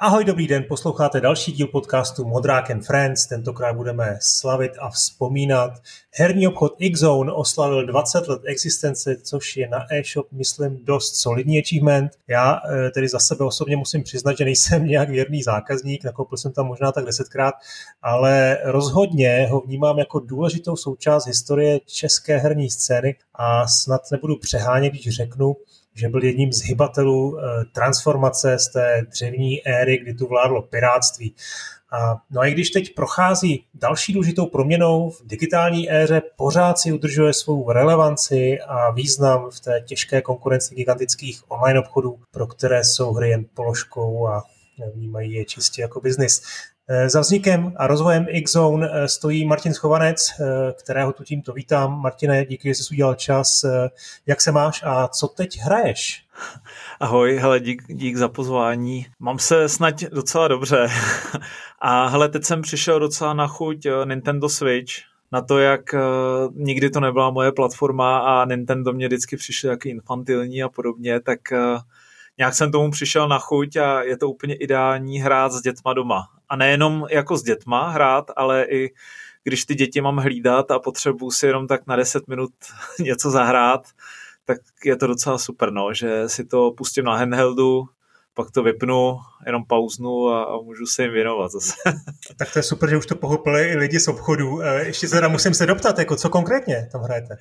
Ahoj, dobrý den, posloucháte další díl podcastu Modrák and Friends. Tentokrát budeme slavit a vzpomínat. Herní obchod X-Zone oslavil 20 let existence, což je na e-shop, myslím, dost solidní achievement. Já eh, tedy za sebe osobně musím přiznat, že nejsem nějak věrný zákazník, nakoupil jsem tam možná tak desetkrát, ale rozhodně ho vnímám jako důležitou součást historie české herní scény a snad nebudu přehánět, když řeknu, že byl jedním z hybatelů eh, transformace z té dřevní éry, kdy tu vládlo piráctví. A, no a i když teď prochází další důležitou proměnou v digitální éře, pořád si udržuje svou relevanci a význam v té těžké konkurenci gigantických online obchodů, pro které jsou hry jen položkou a vnímají je čistě jako biznis. Eh, za vznikem a rozvojem X-Zone eh, stojí Martin Schovanec, eh, kterého tu tímto vítám. Martine, díky, že jsi udělal čas. Jak se máš a co teď hraješ? Ahoj, hele, dík, dík za pozvání. Mám se snad docela dobře. A hele, teď jsem přišel docela na chuť Nintendo Switch, na to, jak uh, nikdy to nebyla moje platforma a Nintendo mě vždycky přišel jaký infantilní a podobně, tak uh, nějak jsem tomu přišel na chuť a je to úplně ideální hrát s dětma doma. A nejenom jako s dětma hrát, ale i když ty děti mám hlídat a potřebuji si jenom tak na 10 minut něco zahrát, tak je to docela super, no, že si to pustím na handheldu, pak to vypnu, jenom pauznu a, a můžu se jim věnovat zase. Tak to je super, že už to pochopili i lidi z obchodu. E, ještě teda musím se doptat, jako co konkrétně tam hrajete?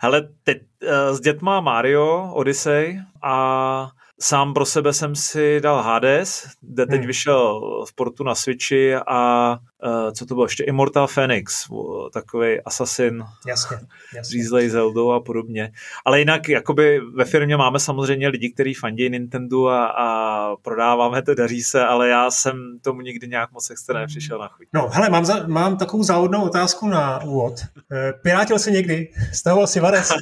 Hele, teď e, s dětma Mario, Odyssey a Sám pro sebe jsem si dal Hades, kde teď hmm. vyšel v portu na Switchi a uh, co to bylo, ještě Immortal Phoenix, takový assassin, jasně, jasně. řízlej Zelda a podobně. Ale jinak jakoby ve firmě máme samozřejmě lidi, kteří fandí Nintendo a, a prodáváme to, daří se, ale já jsem tomu nikdy nějak moc extra nepřišel na chuť. No, hele, mám, za, mám takovou závodnou otázku na úvod. E, pirátil jsi někdy? Stavoval si Vares?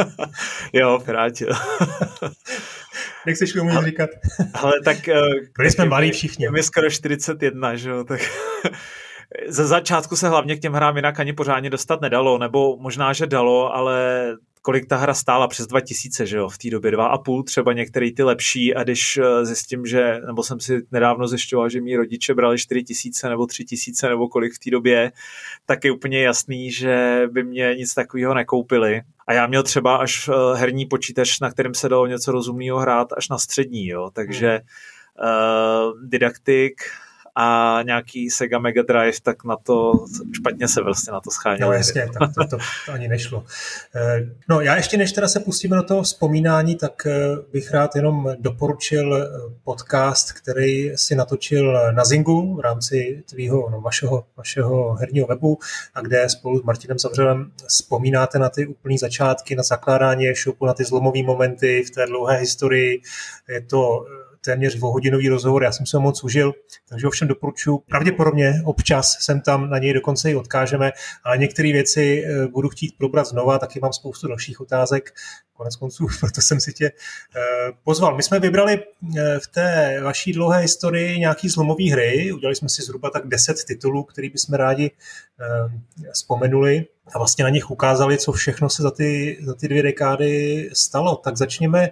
jo, pirátil. Nechceš mi ale, říkat. Ale tak... Eh, Byli jsme malí všichni. My skoro 41, že jo, tak... Ze začátku se hlavně k těm hrám jinak ani pořádně dostat nedalo, nebo možná, že dalo, ale kolik ta hra stála přes 2000, že jo, v té době 2,5 třeba některé ty lepší a když eh, zjistím, že, nebo jsem si nedávno zjišťoval, že mý rodiče brali 4000 nebo 3000 nebo kolik v té době, tak je úplně jasný, že by mě nic takového nekoupili. A já měl třeba až eh, herní počítač, na kterém se dalo něco rozumného hrát, až na střední, jo, takže hmm. uh, didaktik, a nějaký Sega Mega Drive, tak na to špatně se vlastně na to schánil. No jasně, tak to, to, to ani nešlo. Eh, no já ještě než teda se pustíme do toho vzpomínání, tak eh, bych rád jenom doporučil eh, podcast, který si natočil na Zingu v rámci tvýho, no, vašeho, vašeho herního webu a kde spolu s Martinem Zavřelem vzpomínáte na ty úplné začátky, na zakládání e-shopu, na ty zlomové momenty v té dlouhé historii. Je to téměř dvouhodinový rozhovor, já jsem se ho moc užil, takže ho všem doporučuji. Pravděpodobně občas jsem tam na něj dokonce i odkážeme, ale některé věci eh, budu chtít probrat znova, taky mám spoustu dalších otázek, konec konců, proto jsem si tě eh, pozval. My jsme vybrali eh, v té vaší dlouhé historii nějaký zlomový hry, udělali jsme si zhruba tak 10 titulů, který bychom rádi vzpomenuli a vlastně na nich ukázali, co všechno se za ty, za ty dvě dekády stalo. Tak začněme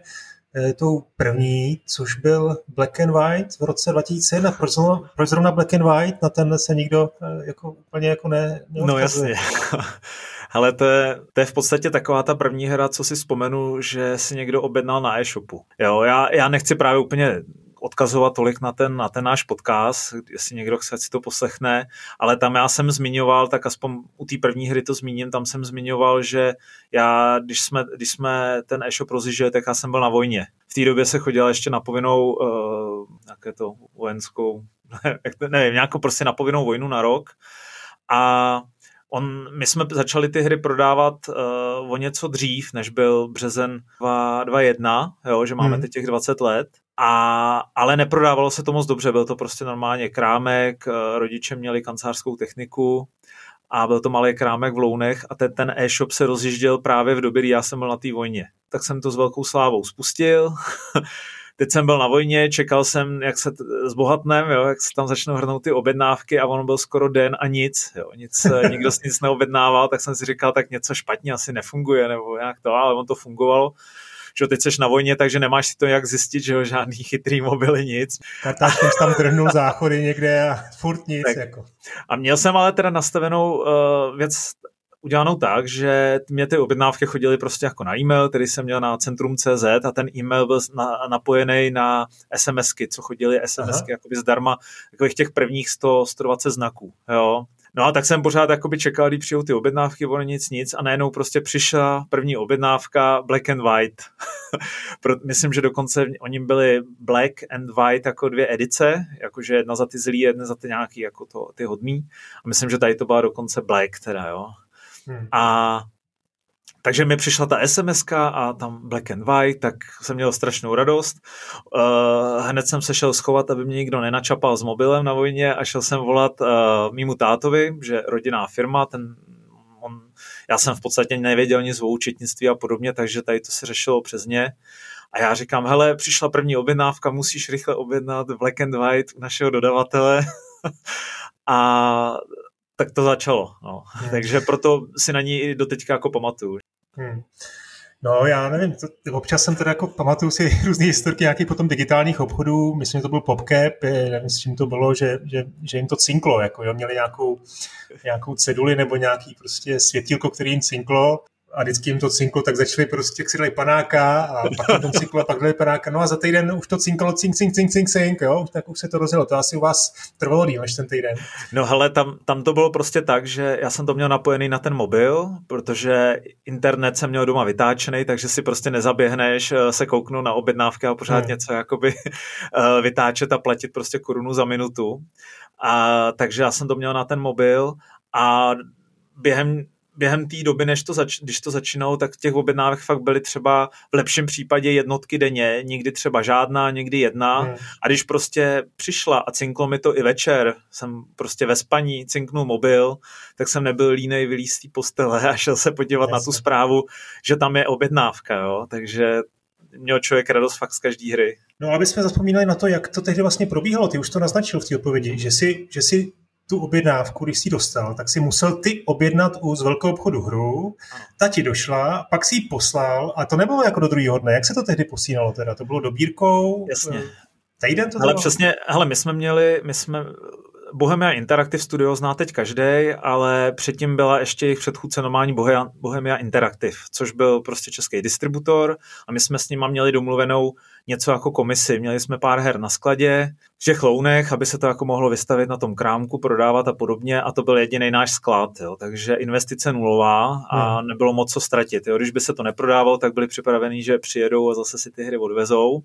tou první, což byl Black and White v roce 2001. Proč zrovna, proč zrovna Black and White? Na ten se nikdo eh, jako úplně jako ne, No jasně. Ale to je, to je v podstatě taková ta první hra, co si vzpomenu, že si někdo objednal na e-shopu. Jo, já, já nechci právě úplně odkazovat tolik na ten, na ten náš podcast, jestli někdo chce, si to poslechne, ale tam já jsem zmiňoval, tak aspoň u té první hry to zmíním, tam jsem zmiňoval, že já, když jsme, když jsme ten e-shop rozjížděli, tak já jsem byl na vojně. V té době se chodila ještě na povinnou, uh, jaké to, vojenskou, nevím, nějakou prostě na povinnou vojnu na rok a On, my jsme začali ty hry prodávat uh, o něco dřív, než byl březen 2021, jo, že máme hmm. teď těch 20 let. A, ale neprodávalo se to moc dobře, byl to prostě normálně krámek, eh, rodiče měli kancelářskou techniku a byl to malý krámek v Lounech a ten, ten e-shop se rozjížděl právě v době, kdy já jsem byl na té vojně. Tak jsem to s velkou slávou spustil. Teď jsem byl na vojně, čekal jsem, jak se zbohatnem, jo, jak se tam začnou hrnout ty objednávky a on byl skoro den a nic, jo, nic, eh, nikdo si nic neobjednával, tak jsem si říkal, tak něco špatně asi nefunguje, nebo jak to, ale on to fungovalo že teď seš na vojně, takže nemáš si to jak zjistit, že jo, žádný chytrý mobily, nic. Kartáčkem tam drhnul záchody někde a furt nic. Tak. Jako. A měl jsem ale teda nastavenou uh, věc udělanou tak, že mě ty objednávky chodily prostě jako na e-mail, který jsem měl na centrum.cz a ten e-mail byl na, napojený na SMSky, co chodily SMSky jakoby zdarma, takových těch prvních 100, 120 znaků, jo. No a tak jsem pořád jakoby čekal, když přijou ty objednávky, ono nic, nic a najednou prostě přišla první objednávka Black and White. Myslím, že dokonce oni byly Black and White jako dvě edice, jakože jedna za ty zlý, jedna za ty nějaký jako to, ty hodný. A myslím, že tady to byla dokonce Black teda, jo. Hmm. A takže mi přišla ta sms a tam black and white, tak jsem měl strašnou radost. Uh, hned jsem se šel schovat, aby mě nikdo nenačapal s mobilem na vojně a šel jsem volat uh, mýmu tátovi, že rodinná firma, ten on, já jsem v podstatě nevěděl nic o účetnictví a podobně, takže tady to se řešilo přes ně. A já říkám, hele, přišla první objednávka, musíš rychle objednat black and white u našeho dodavatele. a tak to začalo. No. Hmm. Takže proto si na ní do teďka jako pamatuju. Hmm. No, já nevím, to, občas jsem teda jako pamatuju si různé historky nějakých potom digitálních obchodů, myslím, že to byl PopCap, nevím, s čím to bylo, že, že, že jim to cinklo, jako jo, měli nějakou, nějakou ceduli nebo nějaký prostě světílko, který jim cinklo a vždycky jim to cinklo, tak začali prostě, jak si dali panáka a pak jim to cinklo a pak dali panáka. No a za týden už to cinkalo cink, cink, cink, cink, cink, jo, tak už se to rozjelo. To asi u vás trvalo díl než ten týden. No hele, tam, tam to bylo prostě tak, že já jsem to měl napojený na ten mobil, protože internet jsem měl doma vytáčený, takže si prostě nezaběhneš eh, se kouknout na objednávky a pořád hmm. něco jakoby eh, vytáčet a platit prostě korunu za minutu. A, takže já jsem to měl na ten mobil a během během té doby, než to zač- když to začínalo, tak těch objednávek fakt byly třeba v lepším případě jednotky denně, někdy třeba žádná, někdy jedna. Hmm. A když prostě přišla a cinklo mi to i večer, jsem prostě ve spaní cinknul mobil, tak jsem nebyl línej vylíst z té postele a šel se podívat Jasně. na tu zprávu, že tam je objednávka, jo. Takže měl člověk radost fakt z každé hry. No aby jsme zapomínali na to, jak to tehdy vlastně probíhalo. Ty už to naznačil v té odpovědi, že si, že si tu objednávku, když jsi dostal, tak si musel ty objednat u z velkého obchodu hru, ta ti došla, pak si ji poslal a to nebylo jako do druhého dne. Jak se to tehdy posílalo teda? To bylo dobírkou? Jasně. Týden to Ale přesně, hele, my jsme měli, my jsme, Bohemia Interactive Studio zná teď každý, ale předtím byla ještě jejich předchůdce normální Bohemia Interactive, což byl prostě český distributor a my jsme s nima měli domluvenou něco jako komisi. Měli jsme pár her na skladě v těch lounech, aby se to jako mohlo vystavit na tom krámku, prodávat a podobně a to byl jediný náš sklad. Jo. Takže investice nulová a hmm. nebylo moc co ztratit. Jo. Když by se to neprodávalo, tak byli připraveni, že přijedou a zase si ty hry odvezou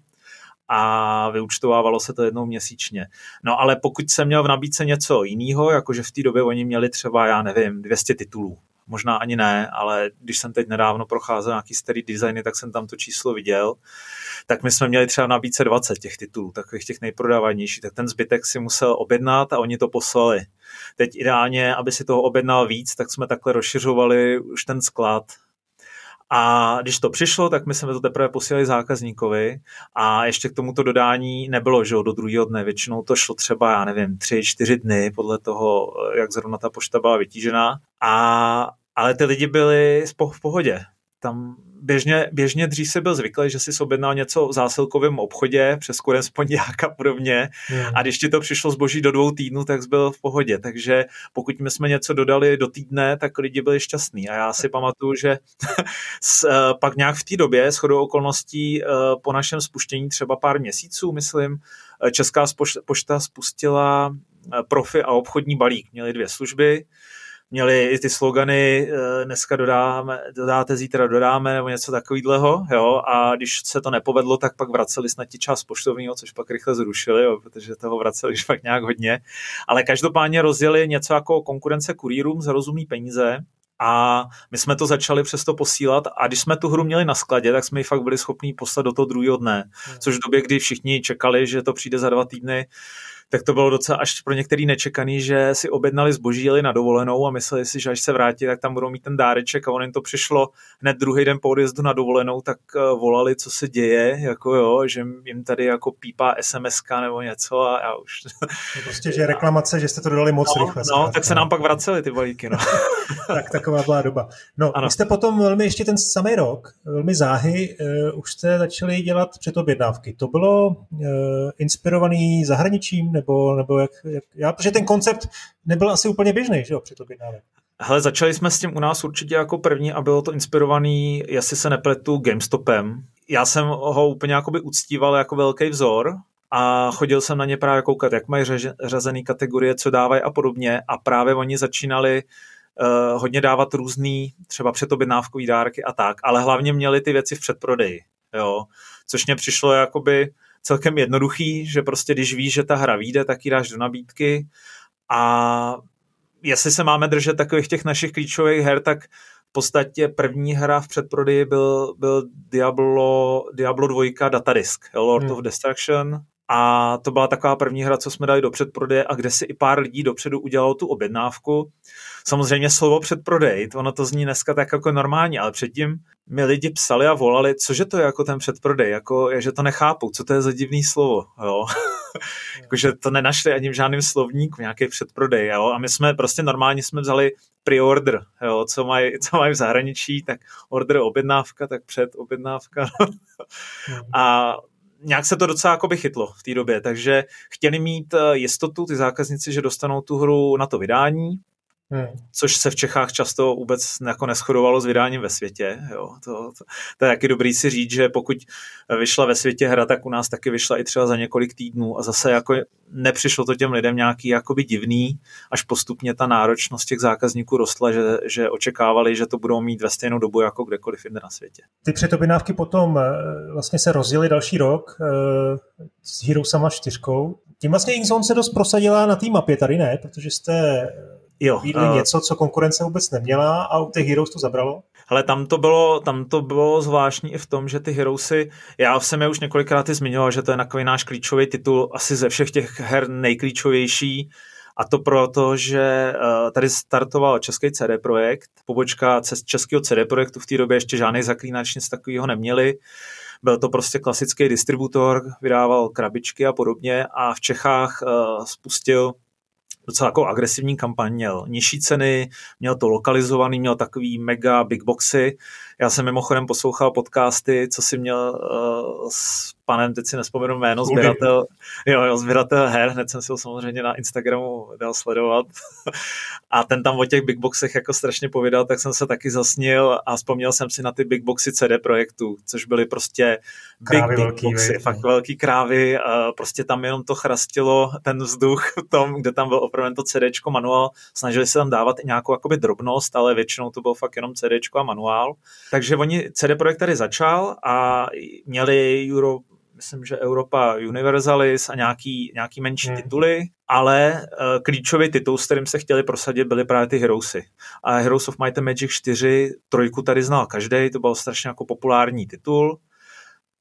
a vyučtovávalo se to jednou měsíčně. No ale pokud jsem měl v nabídce něco jiného, jakože v té době oni měli třeba, já nevím, 200 titulů, možná ani ne, ale když jsem teď nedávno procházel nějaký starý designy, tak jsem tam to číslo viděl, tak my jsme měli třeba na více 20 těch titulů, takových těch nejprodávanějších, tak ten zbytek si musel objednat a oni to poslali. Teď ideálně, aby si toho objednal víc, tak jsme takhle rozšiřovali už ten sklad a když to přišlo, tak my jsme to teprve posílali zákazníkovi a ještě k tomuto dodání nebylo, že do druhého dne. Většinou to šlo třeba, já nevím, tři, čtyři dny podle toho, jak zrovna ta pošta byla vytížená. A, ale ty lidi byli v pohodě. Tam běžně, běžně dřív se byl zvyklý, že si objednal něco v zásilkovém obchodě přes korespondiák a podobně hmm. a když ti to přišlo zboží do dvou týdnů, tak jsi byl v pohodě. Takže pokud my jsme něco dodali do týdne, tak lidi byli šťastní. A já si pamatuju, že s, uh, pak nějak v té době, s chodou okolností, uh, po našem spuštění třeba pár měsíců, myslím, eh, Česká pošta spustila profi a obchodní balík. Měli dvě služby, měli i ty slogany eh, dneska dodáme, dodáte, zítra dodáme, nebo něco takového, jo, a když se to nepovedlo, tak pak vraceli snad ti čas poštovního, což pak rychle zrušili, jo, protože toho vraceli už fakt nějak hodně, ale každopádně rozjeli něco jako konkurence kurýrům za rozumný peníze, a my jsme to začali přesto posílat a když jsme tu hru měli na skladě, tak jsme ji fakt byli schopni poslat do toho druhého dne, hmm. což v době, kdy všichni čekali, že to přijde za dva týdny, tak to bylo docela až pro některý nečekaný, že si objednali zboží, jeli na dovolenou a mysleli si, že až se vrátí, tak tam budou mít ten dáreček a on jim to přišlo hned druhý den po odjezdu na dovolenou, tak eh, volali, co se děje, jako jo, že jim tady jako pípá SMS nebo něco a já už... Prostě, že reklamace, že jste to dodali moc no, rychle. No, tak se nám pak vraceli ty balíky, no. tak taková byla doba. No, ano. vy jste potom velmi ještě ten samý rok, velmi záhy, uh, už jste začali dělat předobjednávky. To bylo uh, inspirovaný zahraničím, nebo, nebo jak, jak, já, protože ten koncept nebyl asi úplně běžný, že jo, předobjednávek. Hele, začali jsme s tím u nás určitě jako první a bylo to inspirovaný, jestli se nepletu, GameStopem. Já jsem ho úplně jakoby uctíval jako velký vzor a chodil jsem na ně právě koukat, jak mají řazený kategorie, co dávají a podobně a právě oni začínali uh, hodně dávat různý třeba předobjednávkový dárky a tak, ale hlavně měli ty věci v předprodeji, jo, což mě přišlo jakoby celkem jednoduchý, že prostě když víš, že ta hra vyjde, tak ji dáš do nabídky a jestli se máme držet takových těch našich klíčových her, tak v podstatě první hra v předprodeji byl, byl Diablo, Diablo 2 Datadisk, Lord hmm. of Destruction, a to byla taková první hra, co jsme dali do předprodeje a kde si i pár lidí dopředu udělalo tu objednávku. Samozřejmě slovo předprodej, ono to zní dneska tak jako normálně, ale předtím mi lidi psali a volali, cože to je jako ten předprodej, jako, že to nechápou, co to je za divný slovo, jo. Jakože to nenašli ani v žádném slovníku, nějaký předprodej, jo. A my jsme prostě normálně jsme vzali pre-order, jo, co mají co maj v zahraničí, tak order objednávka, tak před objednávka. Hmm. a nějak se to docela by chytlo v té době, takže chtěli mít eh, jistotu ty zákazníci, že dostanou tu hru na to vydání, Hmm. Což se v Čechách často vůbec jako neschodovalo s vydáním ve světě. Jo. To, to, to je taky dobrý si říct, že pokud vyšla ve světě hra, tak u nás taky vyšla i třeba za několik týdnů a zase jako nepřišlo to těm lidem nějaký jakoby divný, až postupně ta náročnost těch zákazníků rostla, že, že očekávali, že to budou mít ve stejnou dobu jako kdekoliv jinde na světě. Ty předobjednávky potom eh, vlastně se rozjeli další rok eh, s Hero sama čtyřkou. Tím vlastně Inkzone se dost prosadila na té mapě tady, ne? Protože jste jo, uh, něco, co konkurence vůbec neměla a u těch Heroes to zabralo? Ale tam to bylo, tam to bylo zvláštní i v tom, že ty Heroesy, já jsem je už několikrát i zmiňoval, že to je takový náš klíčový titul, asi ze všech těch her nejklíčovější, a to proto, že uh, tady startoval český CD projekt, pobočka českého CD projektu v té době ještě žádný zaklínač, nic takového neměli. Byl to prostě klasický distributor, vydával krabičky a podobně a v Čechách uh, spustil docela jako agresivní kampaň, měl nižší ceny, měl to lokalizovaný, měl takový mega big boxy. Já jsem mimochodem poslouchal podcasty, co si měl uh, s panem, teď si nespomenu jméno, sběratel, jo, jo, sběratel her, hned jsem si ho samozřejmě na Instagramu dal sledovat. a ten tam o těch big boxech jako strašně povídal, tak jsem se taky zasnil a vzpomněl jsem si na ty big boxy CD projektu, což byly prostě big, big velký, boxy, vej. fakt velký krávy, a prostě tam jenom to chrastilo ten vzduch v tom, kde tam byl opravdu to CDčko, manuál, snažili se tam dávat i nějakou jakoby drobnost, ale většinou to bylo fakt jenom CDčko a manuál. Takže oni CD Projekt tady začal a měli Euro, myslím, že Europa Universalis a nějaký, nějaký menší hmm. tituly, ale uh, klíčový titul, s kterým se chtěli prosadit, byly právě ty Heroesy. A Heroes of Might and Magic 4, trojku tady znal každý, to byl strašně jako populární titul.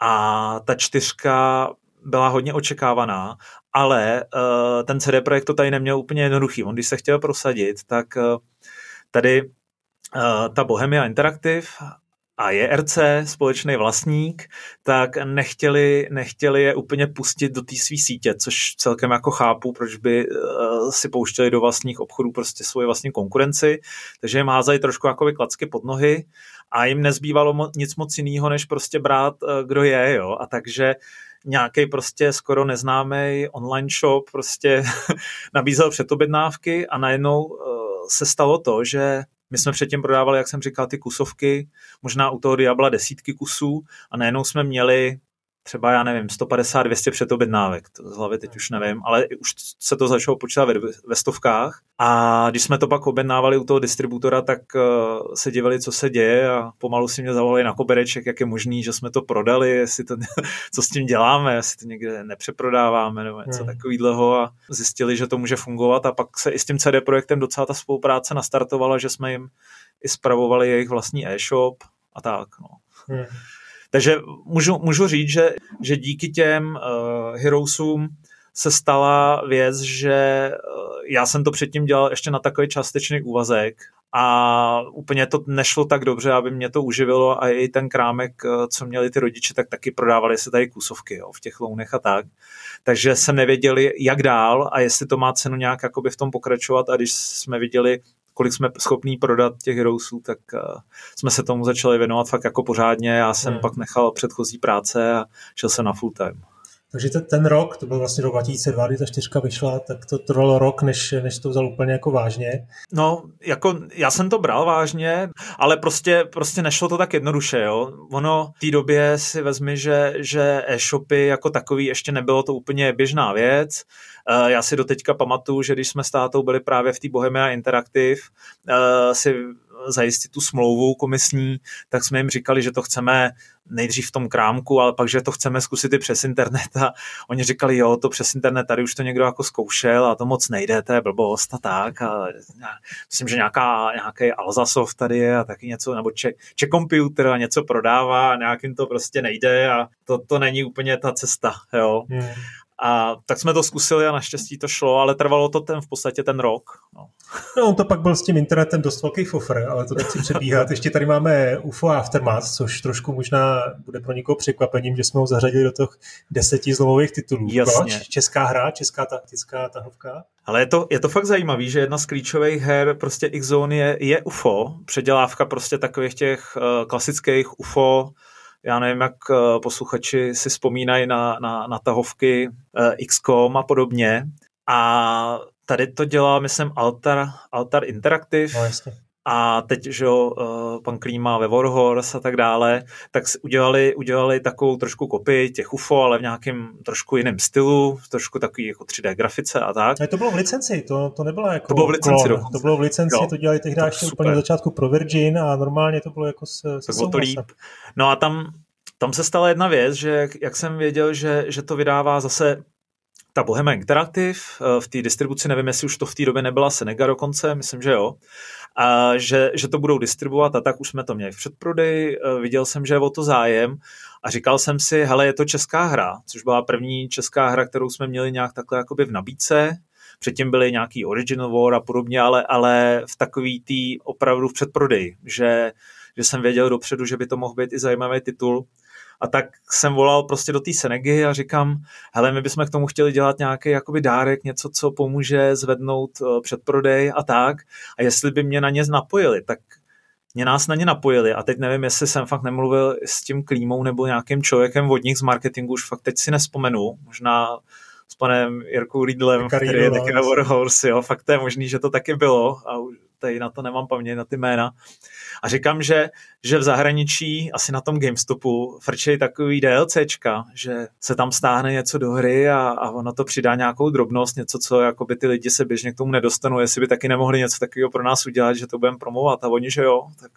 A ta čtyřka byla hodně očekávaná, ale uh, ten CD Projekt to tady neměl úplně jednoduchý. On když se chtěl prosadit, tak uh, tady uh, ta Bohemia Interactive a JRC, společný vlastník, tak nechtěli, nechtěli je úplně pustit do té své sítě, což celkem jako chápu, proč by uh, si pouštěli do vlastních obchodů prostě svoji vlastní konkurenci, takže jim házají trošku jako klacky pod nohy a jim nezbývalo mo- nic moc jiného, než prostě brát, uh, kdo je, jo, a takže nějaký prostě skoro neznámý online shop prostě nabízel předobjednávky a najednou uh, se stalo to, že my jsme předtím prodávali, jak jsem říkal, ty kusovky, možná u toho Diabla desítky kusů a najednou jsme měli třeba, já nevím, 150-200 předobjednávek, to z hlavy teď už nevím, ale už se to začalo počítat ve, ve stovkách a když jsme to pak objednávali u toho distributora, tak uh, se divili, co se děje a pomalu si mě zavolali na kobereček, jak je možný, že jsme to prodali, jestli to, co s tím děláme, jestli to někde nepřeprodáváme nebo něco hmm. takového a zjistili, že to může fungovat a pak se i s tím CD projektem docela ta spolupráce nastartovala, že jsme jim i spravovali jejich vlastní e-shop a tak. No. Hmm. Takže můžu, můžu říct, že, že díky těm uh, Heroesům se stala věc, že eh, já jsem to předtím dělal ještě na takový částečný úvazek a úplně to nešlo tak dobře, aby mě to uživilo a i ten krámek, eh, co měli ty rodiče, tak taky prodávali se tady kusovky jo, v těch lounech a tak. Takže jsem nevěděl, jak dál a jestli to má cenu nějak jakoby v tom pokračovat a když jsme viděli, kolik jsme schopní prodat těch heroesů, tak uh, jsme se tomu začali věnovat fakt jako pořádně. Já jsem hmm. pak nechal předchozí práce a šel jsem na full time. Takže ten, rok, to byl vlastně rok 2002, kdy ta čtyřka vyšla, tak to trvalo rok, než, než to vzal úplně jako vážně. No, jako já jsem to bral vážně, ale prostě, prostě nešlo to tak jednoduše, jo. Ono v té době si vezmi, že, že e-shopy jako takový ještě nebylo to úplně běžná věc. Eh, já si doteďka pamatuju, že když jsme s tátou byli právě v té Bohemia Interactive, eh, si zajistit tu smlouvu komisní, tak jsme jim říkali, že to chceme nejdřív v tom krámku, ale pak, že to chceme zkusit i přes internet a oni říkali, jo, to přes internet, tady už to někdo jako zkoušel a to moc nejde, to je blbost a tak a myslím, že nějaká, nějaký Alzasoft tady je a taky něco, nebo Czech, Czech Computer a něco prodává a nějakým to prostě nejde a to, to není úplně ta cesta, jo. Hmm. A tak jsme to zkusili a naštěstí to šlo, ale trvalo to ten v podstatě ten rok. No. no on to pak byl s tím internetem dost velký fofr, ale to nechci přebíhat. Ještě tady máme UFO Aftermath, což trošku možná bude pro někoho překvapením, že jsme ho zařadili do těch deseti zlomových titulů. Jasně. Proč? Česká hra, česká taktická tahovka. Ale je to, je to fakt zajímavý, že jedna z klíčových her prostě X-Zone je, je UFO, předělávka prostě takových těch uh, klasických UFO já nevím, jak eh, posluchači si vzpomínají na, na, na tahovky eh, XCOM a podobně. A tady to dělá, myslím, Altar, Altar Interactive. No, jasně a teď, že jo, eh, pan Klíma ve Warhorse a tak dále, tak udělali, udělali takovou trošku kopii těch UFO, ale v nějakém trošku jiném stylu, trošku takový jako 3D grafice a tak. A to bylo v licenci, to, to nebylo jako To bylo v licenci klon, To bylo v licenci, jo, to dělali tehdy ještě úplně na začátku pro Virgin a normálně to bylo jako se, se to líp. No a tam, tam se stala jedna věc, že jak, jak jsem věděl, že, že to vydává zase ta Bohemia Interactive eh, v té distribuci, nevím, jestli už to v té době nebyla Senega dokonce, myslím, že jo, a že, že to budou distribuovat a tak už jsme to měli v předprodeji, eh, viděl jsem, že je o to zájem. A říkal jsem si, hele, je to česká hra, což byla první česká hra, kterou jsme měli nějak takhle jakoby v nabídce, předtím byly nějaký Original War a podobně, ale, ale v takový tý opravdu v předprodeji, že, že jsem věděl dopředu, že by to mohl být i zajímavý titul a tak jsem volal prostě do té Senegy a říkám, hele, my bychom k tomu chtěli dělat nějaký jakoby dárek, něco, co pomůže zvednout uh, předprodej a tak. A jestli by mě na ně napojili, tak mě nás na ně napojili. A teď nevím, jestli jsem fakt nemluvil s tím klímou nebo nějakým člověkem od nich z marketingu, už fakt teď si nespomenu, možná s panem Jirkou Riedlem, který je taky na Warhorse, jo, fakt to je možný, že to taky bylo. A tady na to nemám paměť, na ty jména. A říkám, že, že v zahraničí, asi na tom GameStopu, frčejí takový DLCčka, že se tam stáhne něco do hry a, a ono to přidá nějakou drobnost, něco, co jako by ty lidi se běžně k tomu nedostanou, jestli by taky nemohli něco takového pro nás udělat, že to budeme promovat a oni, že jo, tak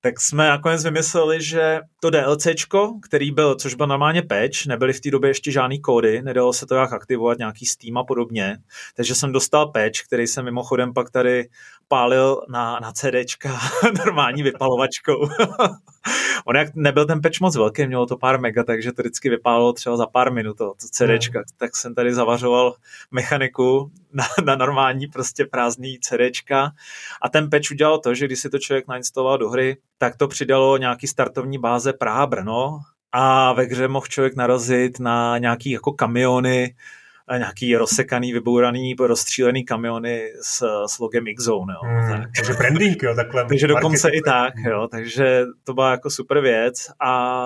tak jsme nakonec vymysleli, že to DLCčko, který byl, což byl normálně patch, nebyly v té době ještě žádný kódy, nedalo se to jak aktivovat, nějaký Steam a podobně, takže jsem dostal patch, který jsem mimochodem pak tady pálil na, na CDčka normální vypalovačkou. On jak nebyl ten patch moc velký, mělo to pár mega, takže to vždycky vypálilo třeba za pár minut to, to CDčka. Mm. Tak jsem tady zavařoval mechaniku na, na normální prostě prázdný CDčka a ten patch udělal to, že když si to člověk nainstaloval do hry, tak to přidalo nějaký startovní báze Praha-Brno a ve hře mohl člověk narazit na nějaký jako kamiony, nějaký rozsekaný, vybouraný, rozstřílený kamiony s, s logem X-Zone. Jo. Hmm, tak. Takže branding, jo, takhle. takže dokonce i tak, jo, takže to byla jako super věc a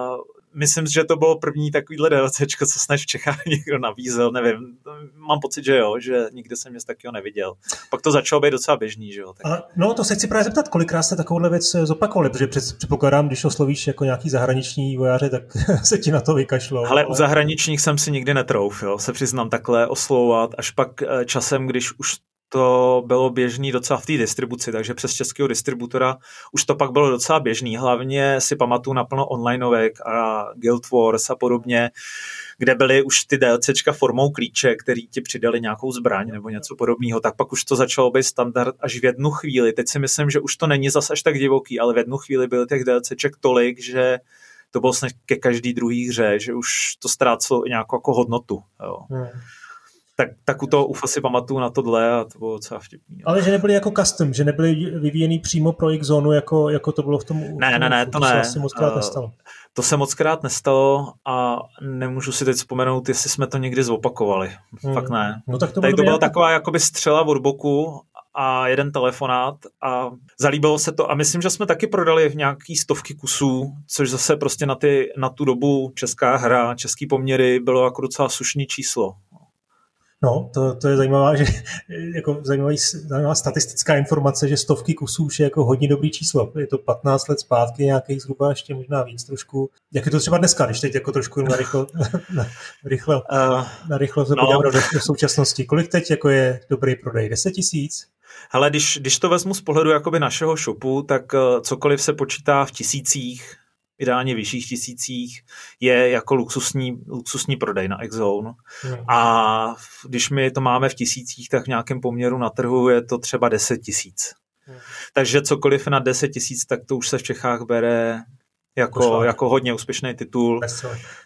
myslím, že to bylo první takovýhle DLCčko, co snad v Čechách někdo navízel, nevím, mám pocit, že jo, že nikde jsem nic takového neviděl. Pak to začalo být docela běžný, že jo. Tak. A, no to se chci právě zeptat, kolikrát jste takovouhle věc zopakovali, protože předpokládám, když oslovíš jako nějaký zahraniční vojáře, tak se ti na to vykašlou. Ale, ale u zahraničních jsem si nikdy netrouf, jo, se přiznám takhle oslovovat, až pak eh, časem, když už to bylo běžný docela v té distribuci, takže přes českého distributora už to pak bylo docela běžný. Hlavně si pamatuju naplno onlineovek a Guild Wars a podobně, kde byly už ty DLCčka formou klíče, který ti přidali nějakou zbraň nebo něco podobného, tak pak už to začalo být standard až v jednu chvíli. Teď si myslím, že už to není zas až tak divoký, ale v jednu chvíli byly těch DLCček tolik, že to bylo snad ke každý druhý hře, že už to ztrácelo nějakou jako hodnotu. Jo. Hmm tak, tak u toho UFA si pamatuju na tohle a to bylo docela vtipný. Ale že nebyly jako custom, že nebyly vyvíjený přímo pro X-Zone, jako, jako to bylo v tom Ne, ne, ne, to, to ne. Se moc krát nestalo. To se moc krát nestalo a nemůžu si teď vzpomenout, jestli jsme to někdy zopakovali. Hmm. Fakt ne. No, tak to Tady to byla jako... taková jakoby střela od boku a jeden telefonát a zalíbilo se to a myslím, že jsme taky prodali v nějaký stovky kusů, což zase prostě na, ty, na tu dobu česká hra, český poměry bylo jako docela sušný číslo. No, to, to je zajímavá, že, jako zajímavá, zajímavá statistická informace, že stovky kusů už je jako hodně dobrý číslo. Je to 15 let zpátky, nějakých zhruba ještě možná víc trošku. Jak je to třeba dneska, když teď jako trošku na rychlo, na, rychle, uh, na rychlo se no. do, do současnosti. Kolik teď jako je dobrý prodej? 10 tisíc? Hele, když, když to vezmu z pohledu jakoby našeho shopu, tak uh, cokoliv se počítá v tisících, ideálně vyšších tisících, je jako luxusní, luxusní prodej na Exone. Hmm. A když my to máme v tisících, tak v nějakém poměru na trhu je to třeba 10 tisíc. Hmm. Takže cokoliv na 10 tisíc, tak to už se v Čechách bere jako, jako hodně úspěšný titul.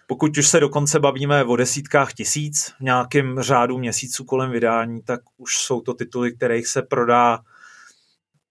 Pokud už se dokonce bavíme o desítkách tisíc v nějakém řádu měsíců kolem vydání, tak už jsou to tituly, kterých se prodá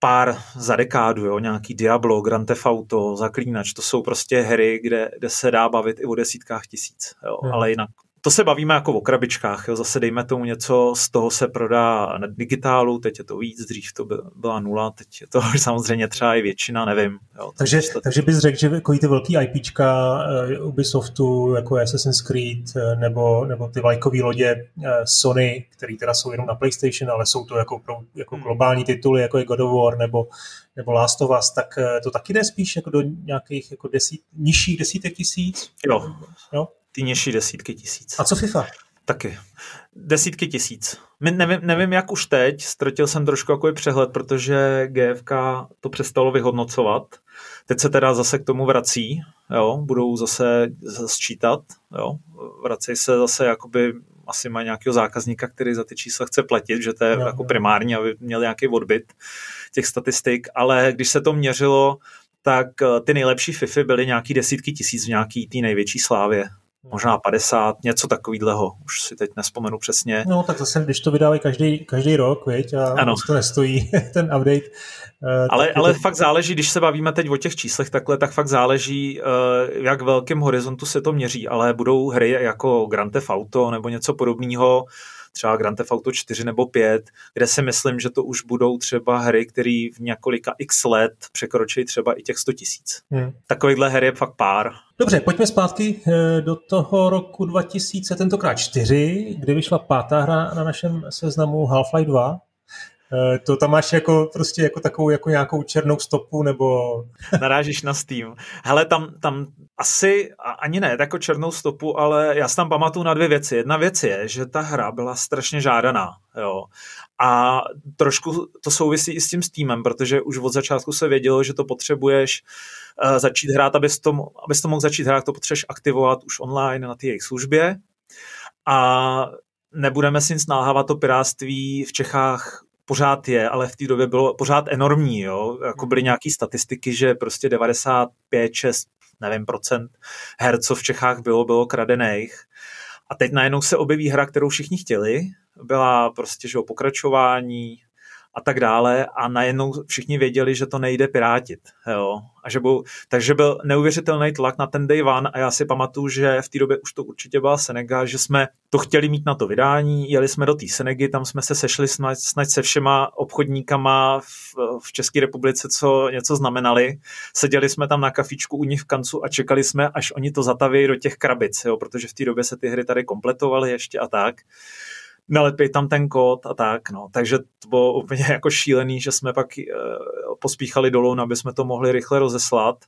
pár za dekádu, jo, nějaký Diablo, Grand Theft Auto, Zaklínač, to jsou prostě hry, kde, kde se dá bavit i o desítkách tisíc, jo, hmm. ale jinak to se bavíme jako o krabičkách, jo. zase dejme tomu něco, z toho se prodá na digitálu, teď je to víc, dřív to byla nula, teď je to samozřejmě třeba i většina, nevím. Jo. Takže, takže bys řekl, že jako ty velký IPčka uh, Ubisoftu, jako Assassin's Creed, uh, nebo, nebo ty vlajkové lodě uh, Sony, které teda jsou jenom na PlayStation, ale jsou to jako, pro, jako hmm. globální tituly, jako je God of War, nebo, nebo Last of Us, tak to taky jde spíš jako do nějakých jako desít, nižších desítek tisíc? Jo. jo? Ty nižší desítky tisíc. A co FIFA? Taky. Desítky tisíc. My nevím, nevím, jak už teď, ztratil jsem trošku jako přehled, protože GFK to přestalo vyhodnocovat. Teď se teda zase k tomu vrací, jo, budou zase sčítat, jo, vrací se zase jakoby asi má nějakého zákazníka, který za ty čísla chce platit, že to je no, jako primární, aby měl nějaký odbyt těch statistik, ale když se to měřilo, tak eh, ty nejlepší FIFA byly nějaký desítky tisíc v nějaký té největší slávě možná 50, něco takového, už si teď nespomenu přesně. No tak zase, když to vydávají každý, každý rok, viď, a ano. to nestojí, ten update. Uh, ale ale to... fakt záleží, když se bavíme teď o těch číslech takhle, tak fakt záleží, uh, jak velkým horizontu se to měří, ale budou hry jako Grand Theft Auto nebo něco podobného, třeba Grand Theft Auto 4 nebo 5, kde si myslím, že to už budou třeba hry, které v několika x let překročí třeba i těch 100 tisíc. Hmm. Takovýchhle her je fakt pár. Dobře, pojďme zpátky eh, do toho roku 2000, tentokrát 4, kdy vyšla pátá hra na našem seznamu Half-Life 2. Eh, to tam máš jako prostě jako takovou jako nějakou černou stopu nebo... Narážíš na Steam. Hele, tam, tam asi ani ne jako černou stopu, ale já si tam pamatuju na dvě věci. Jedna věc je, že ta hra byla strašně žádaná. Jo. A trošku to souvisí i s tím Steamem, protože už od začátku se vědělo, že to potřebuješ uh, začít hrát, abys to, abys to mohl začít hrát, to potřebuješ aktivovat už online na té jejich službě. A nebudeme si nic nalhávat, to piráctví v Čechách pořád je, ale v té době bylo pořád enormní, jo. Jako byly nějaké statistiky, že prostě 95, 6, nevím, procent her, co v Čechách bylo, bylo kradených. A teď najednou se objeví hra, kterou všichni chtěli. Byla prostě, že o pokračování, a tak dále a najednou všichni věděli, že to nejde pirátit. Jo? A že byl, takže byl neuvěřitelný tlak na ten day one a já si pamatuju, že v té době už to určitě byla Senega, že jsme to chtěli mít na to vydání, jeli jsme do té Senegy, tam jsme se sešli snad, snad se všema obchodníkama v, v České republice, co něco znamenali. Seděli jsme tam na kafičku u nich v kancu a čekali jsme, až oni to zataví do těch krabic, jo? protože v té době se ty hry tady kompletovaly ještě a tak nalepej tam ten kód a tak, no. Takže to bylo úplně jako šílený, že jsme pak uh, pospíchali dolů, aby jsme to mohli rychle rozeslat.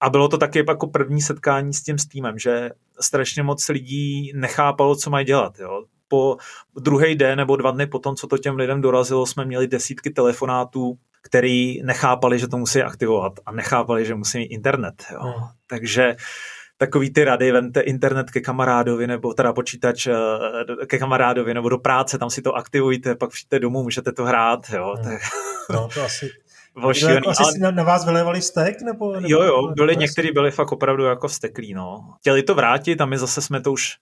A bylo to taky jako první setkání s tím Steamem, že strašně moc lidí nechápalo, co mají dělat. Jo. Po druhý den nebo dva dny potom, co to těm lidem dorazilo, jsme měli desítky telefonátů, který nechápali, že to musí aktivovat a nechápali, že musí mít internet. Jo. Hmm. Takže takový ty rady, vemte internet ke kamarádovi, nebo teda počítač eh, ke kamarádovi, nebo do práce, tam si to aktivujte, pak přijďte domů, můžete to hrát, jo. Hmm. No, to asi, Bylo šílený, jako asi ale... na, vás vylevali stek? Nebo, nebo jo, jo, byli, někteří byli fakt opravdu jako vsteklí, no. Chtěli to vrátit a my zase jsme to už,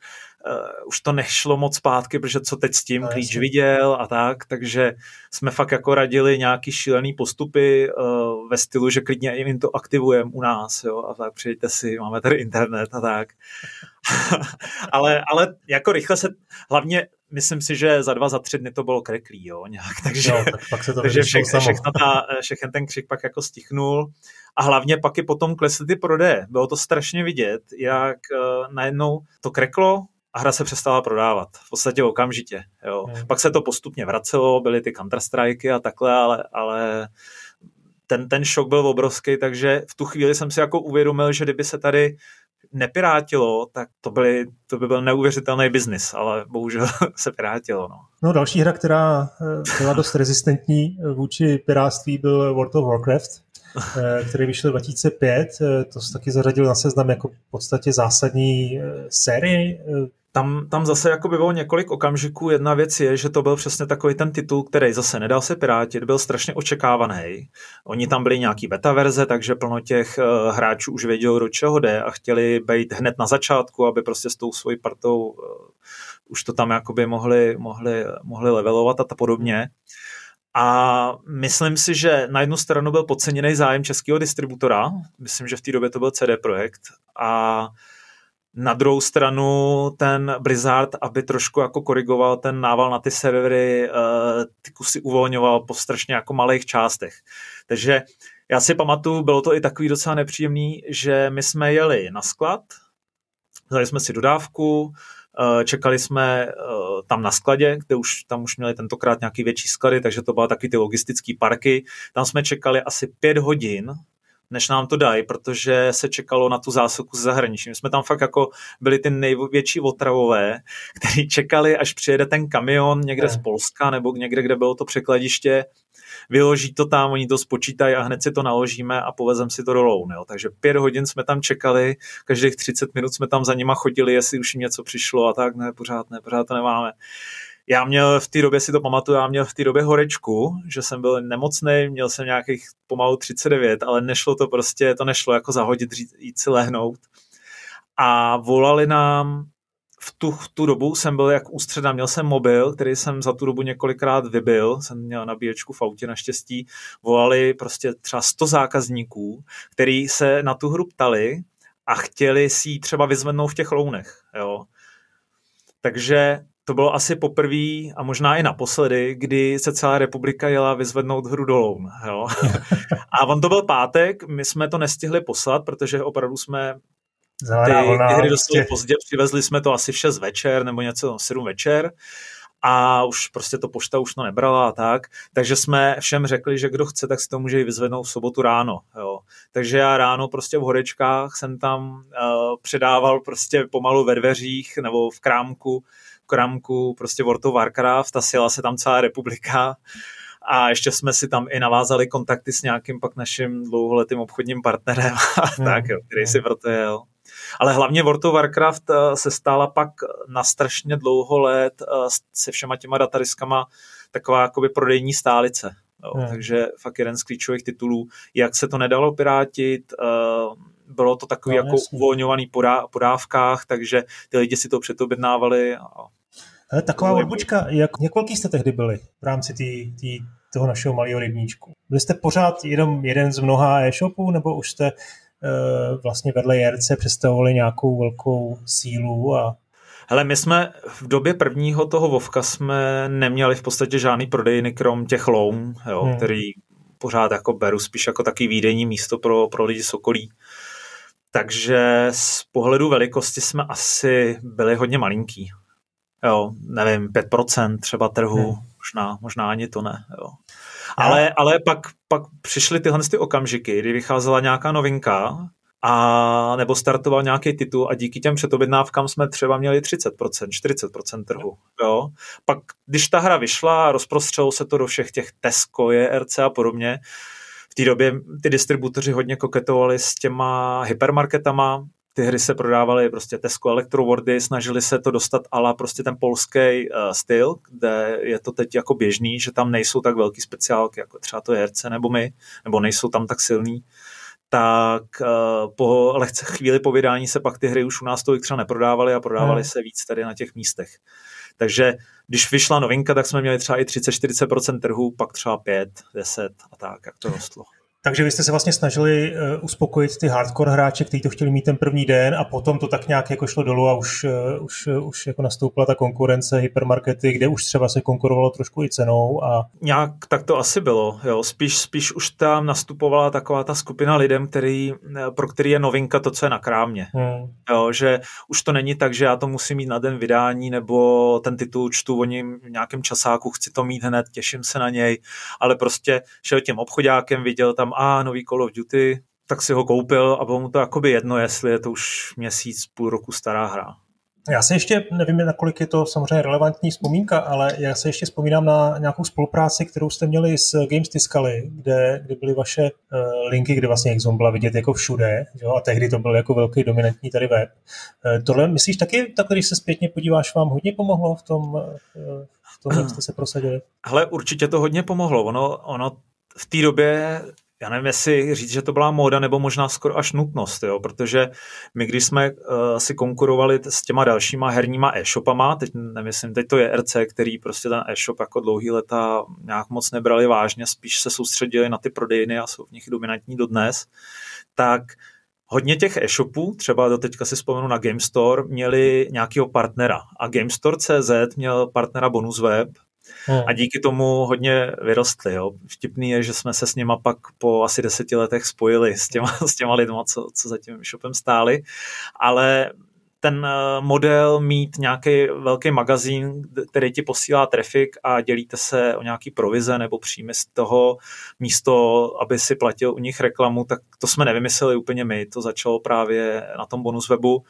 uh, už to nešlo moc zpátky, protože co teď s tím, no, klíč jasně. viděl a tak, takže jsme fakt jako radili nějaký šílený postupy uh, ve stylu, že klidně jim to aktivujeme u nás, jo, a tak přijďte si, máme tady internet a tak. ale, ale jako rychle se, hlavně myslím si, že za dva, za tři dny to bylo kreklý, jo, nějak, takže, jo, tak pak se to takže všech, všechna ta, všechen ten křik pak jako stichnul a hlavně pak i potom klesly ty prodeje. Bylo to strašně vidět, jak uh, najednou to kreklo a hra se přestala prodávat. V podstatě okamžitě, jo. Hmm. Pak se to postupně vracelo, byly ty counter a takhle, ale, ale ten, ten šok byl obrovský, takže v tu chvíli jsem si jako uvědomil, že kdyby se tady nepirátilo, tak to, byly, to by byl neuvěřitelný biznis, ale bohužel se pirátilo. No. no další hra, která eh, byla dost rezistentní vůči piráctví, byl World of Warcraft, eh, který vyšel 2005. Eh, to se taky zařadil na seznam jako v podstatě zásadní série tam, tam zase jako by bylo několik okamžiků. Jedna věc je, že to byl přesně takový ten titul, který zase nedal se pirátit, byl strašně očekávaný. Oni tam byli nějaký beta verze, takže plno těch uh, hráčů už vědělo, do čeho jde a chtěli být hned na začátku, aby prostě s tou svojí partou uh, už to tam jakoby mohli, mohli, mohli levelovat a tak podobně. A myslím si, že na jednu stranu byl podceněný zájem českého distributora, myslím, že v té době to byl CD Projekt a na druhou stranu ten Blizzard, aby trošku jako korigoval ten nával na ty servery, eh, ty kusy uvolňoval po strašně jako malých částech. Takže já si pamatuju, bylo to i takový docela nepříjemný, že my jsme jeli na sklad, vzali jsme si dodávku, eh, čekali jsme eh, tam na skladě, kde už tam už měli tentokrát nějaký větší sklady, takže to byla taky ty logistické parky. Tam jsme čekali asi pět hodin, než nám to dají, protože se čekalo na tu zásilku z zahraničí. My jsme tam fakt jako byli ty největší otravové, kteří čekali, až přijede ten kamion někde ne. z Polska nebo někde, kde bylo to překladiště, vyloží to tam, oni to spočítají a hned si to naložíme a povezem si to dolů. Jo. Takže pět hodin jsme tam čekali, každých 30 minut jsme tam za nima chodili, jestli už jim něco přišlo a tak, ne, pořád ne, pořád to nemáme. Já měl v té době, si to pamatuju, já měl v té době horečku, že jsem byl nemocný, měl jsem nějakých pomalu 39, ale nešlo to prostě, to nešlo jako zahodit, jít si lehnout. A volali nám, v tu, v tu dobu jsem byl jak ústředna, měl jsem mobil, který jsem za tu dobu několikrát vybil, jsem měl nabíječku v autě naštěstí, volali prostě třeba 100 zákazníků, který se na tu hru ptali a chtěli si ji třeba vyzvednout v těch lounech, jo. Takže to bylo asi poprvé a možná i naposledy, kdy se celá republika jela vyzvednout hru dolů. Jo? a on to byl pátek, my jsme to nestihli poslat, protože opravdu jsme ty, ty hry dostali pozdě, přivezli jsme to asi v 6 večer nebo něco 7 večer a už prostě to pošta už to nebrala a tak, takže jsme všem řekli, že kdo chce, tak si to může vyzvednout v sobotu ráno, jo. Takže já ráno prostě v horečkách jsem tam uh, předával prostě pomalu ve dveřích nebo v krámku kramku prostě World of Warcraft a sjela se tam celá republika a ještě jsme si tam i navázali kontakty s nějakým pak naším dlouholetým obchodním partnerem a hmm. tak, jo, který si proto jel. Ale hlavně World of Warcraft eh, se stala pak na strašně dlouho let eh, se všema těma datariskama taková jakoby prodejní stálice. Jo. Hmm. Takže fakt jeden z klíčových titulů, jak se to nedalo pirátit, eh, bylo to takový no, jako jasný. uvolňovaný podá, podávkách, takže ty lidi si to předobjednávali a ale taková odbočka, jak, jak velký jste tehdy byli v rámci tý, tý, toho našeho malého rybníčku? Byli jste pořád jenom jeden z mnoha e-shopů, nebo už jste uh, vlastně vedle JRC představovali nějakou velkou sílu a Hele, my jsme v době prvního toho Vovka jsme neměli v podstatě žádný prodejny, krom těch loun, jo, hmm. který pořád jako beru spíš jako taky výdejní místo pro, pro lidi Sokolí. Takže z pohledu velikosti jsme asi byli hodně malinký jo, nevím, 5% třeba trhu, hmm. možná, možná ani to ne, jo. Ale, ale pak, pak přišly tyhle ty okamžiky, kdy vycházela nějaká novinka, a nebo startoval nějaký titul a díky těm předobjednávkám jsme třeba měli 30%, 40% trhu. Jo? Pak, když ta hra vyšla a rozprostřelo se to do všech těch Tesco, JRC a podobně, v té době ty distributoři hodně koketovali s těma hypermarketama, ty hry se prodávaly prostě Tesco Electrowordy, snažili se to dostat ala prostě ten polský uh, styl, kde je to teď jako běžný, že tam nejsou tak velký speciálky, jako třeba to JRC nebo my, nebo nejsou tam tak silný tak uh, po lehce chvíli po vydání se pak ty hry už u nás tolik třeba neprodávaly a prodávaly hmm. se víc tady na těch místech. Takže když vyšla novinka, tak jsme měli třeba i 30-40% trhu, pak třeba 5, 10 a tak, jak to rostlo. Takže vy jste se vlastně snažili uh, uspokojit ty hardcore hráče, kteří to chtěli mít ten první den a potom to tak nějak jako šlo dolů a už, uh, už, uh, už jako nastoupila ta konkurence, hypermarkety, kde už třeba se konkurovalo trošku i cenou. A... Nějak tak to asi bylo. Jo. Spíš, spíš už tam nastupovala taková ta skupina lidem, který, pro který je novinka to, co je na krámě. Hmm. Jo, že už to není tak, že já to musím mít na den vydání nebo ten titul čtu o něm v nějakém časáku, chci to mít hned, těším se na něj, ale prostě šel tím obchodákem, viděl tam a nový Call of Duty, tak si ho koupil a bylo mu to jakoby jedno, jestli je to už měsíc, půl roku stará hra. Já se ještě, nevím, nakolik je to samozřejmě relevantní vzpomínka, ale já se ještě vzpomínám na nějakou spolupráci, kterou jste měli s Games Tiscali, kde, kde byly vaše uh, linky, kde vlastně Exxon byla vidět jako všude, jo, a tehdy to byl jako velký dominantní tady web. Uh, tohle myslíš taky, tak když se zpětně podíváš, vám hodně pomohlo v tom, uh, v tom jak jste se prosadili? Hele, určitě to hodně pomohlo. Ono, ono v té době já nevím, jestli říct, že to byla móda, nebo možná skoro až nutnost, jo? protože my, když jsme uh, si konkurovali s těma dalšíma herníma e-shopama, teď nemyslím, teď to je RC, který prostě ten e-shop jako dlouhý leta nějak moc nebrali vážně, spíš se soustředili na ty prodejny a jsou v nich dominantní dodnes, tak hodně těch e-shopů, třeba do teďka si vzpomenu na GameStore, měli nějakého partnera a GameStore.cz měl partnera BonusWeb, Hmm. A díky tomu hodně vyrostli. Jo. Vtipný je, že jsme se s nima pak po asi deseti letech spojili s těma, s těma lidma, co, co za tím shopem stáli. Ale ten eh, model mít nějaký velký magazín, který ti posílá trafik a dělíte se o nějaký provize nebo příjmy z toho místo, aby si platil u nich reklamu, tak to jsme nevymysleli úplně my. To začalo právě na tom bonus webu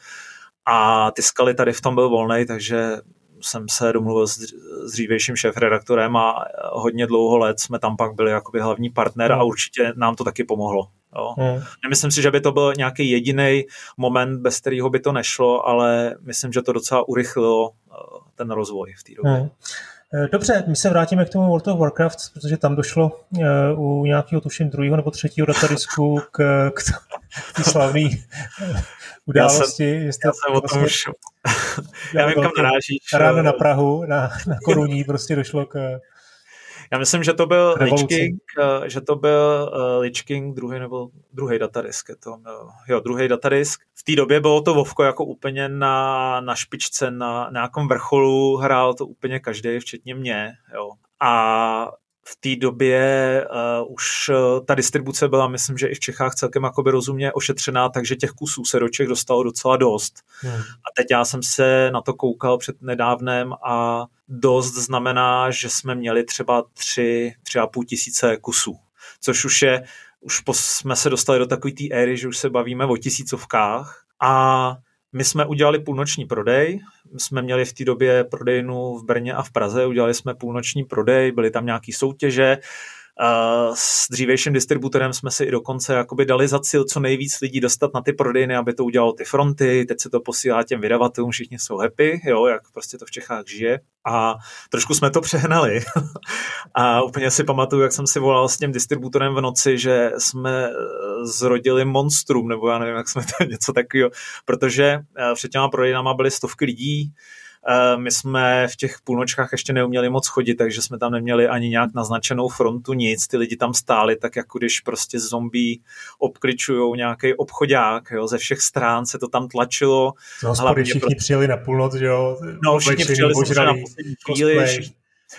a ty skaly tady v tom byl volný, takže jsem se domluvil s, s dřívějším šéf-redaktorem a hodně dlouho let jsme tam pak byli jakoby hlavní partner a hmm. určitě nám to taky pomohlo. Jo. Mm. Nemyslím si, že by to byl nějaký jediný moment, bez kterého by to nešlo, ale myslím, že to docela urychlilo eh, ten rozvoj v té době. Mm. Dobře, my se vrátíme k tomu World of Warcraft, protože tam došlo uh, u nějakého, tuším, druhého nebo třetího datadisku k, k, té slavné události. Já jsem, já jsem o tom vlastně, Já vím, kam narážíš. Ráno na Prahu, na, na Koruní prostě došlo k já myslím, že to byl Lich King, eh, že to byl uh, Lich King, druhý nebo druhý datadisk. Je to, uh, jo, druhý datadisk. V té době bylo to Vovko jako úplně na, na špičce, na, na nějakém vrcholu, hrál to úplně každý, včetně mě. Jo. A v té době uh, už uh, ta distribuce byla, myslím, že i v Čechách celkem jakoby rozumně ošetřená, takže těch kusů se do Čech dostalo docela dost. Hmm. A teď já jsem se na to koukal před nedávnem a dost znamená, že jsme měli třeba tři, tři a půl tisíce kusů, což už je, už pos, jsme se dostali do takové té éry, že už se bavíme o tisícovkách a my jsme udělali půlnoční prodej, jsme měli v té době prodejnu v Brně a v Praze, udělali jsme půlnoční prodej, byly tam nějaké soutěže, s dřívějším distributorem jsme si i dokonce jakoby dali za cíl co nejvíc lidí dostat na ty prodejny, aby to udělalo ty fronty, teď se to posílá těm vydavatelům, všichni jsou happy, jo, jak prostě to v Čechách žije. A trošku jsme to přehnali. a úplně si pamatuju, jak jsem si volal s tím distributorem v noci, že jsme eh, zrodili monstrum, nebo já nevím, jak jsme to něco takového, protože eh, před těma prodejnama byly stovky lidí, my jsme v těch půlnočkách ještě neuměli moc chodit, takže jsme tam neměli ani nějak naznačenou frontu, nic. Ty lidi tam stáli tak, jako když prostě zombí obkličují nějaký obchodák, jo, ze všech strán se to tam tlačilo. No, všichni prostě... přijeli na půlnoc, jo? No, všichni přijeli na poslední chvíli,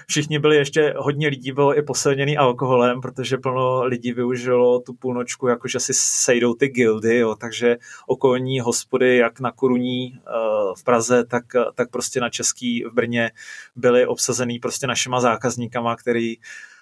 všichni, byli ještě, hodně lidí bylo i posilněný alkoholem, protože plno lidí využilo tu půlnočku, jakože si sejdou ty gildy, jo, takže okolní hospody, jak na Koruní uh, v Praze, tak, tak prostě na Český v Brně byly obsazený prostě našima zákazníkama, který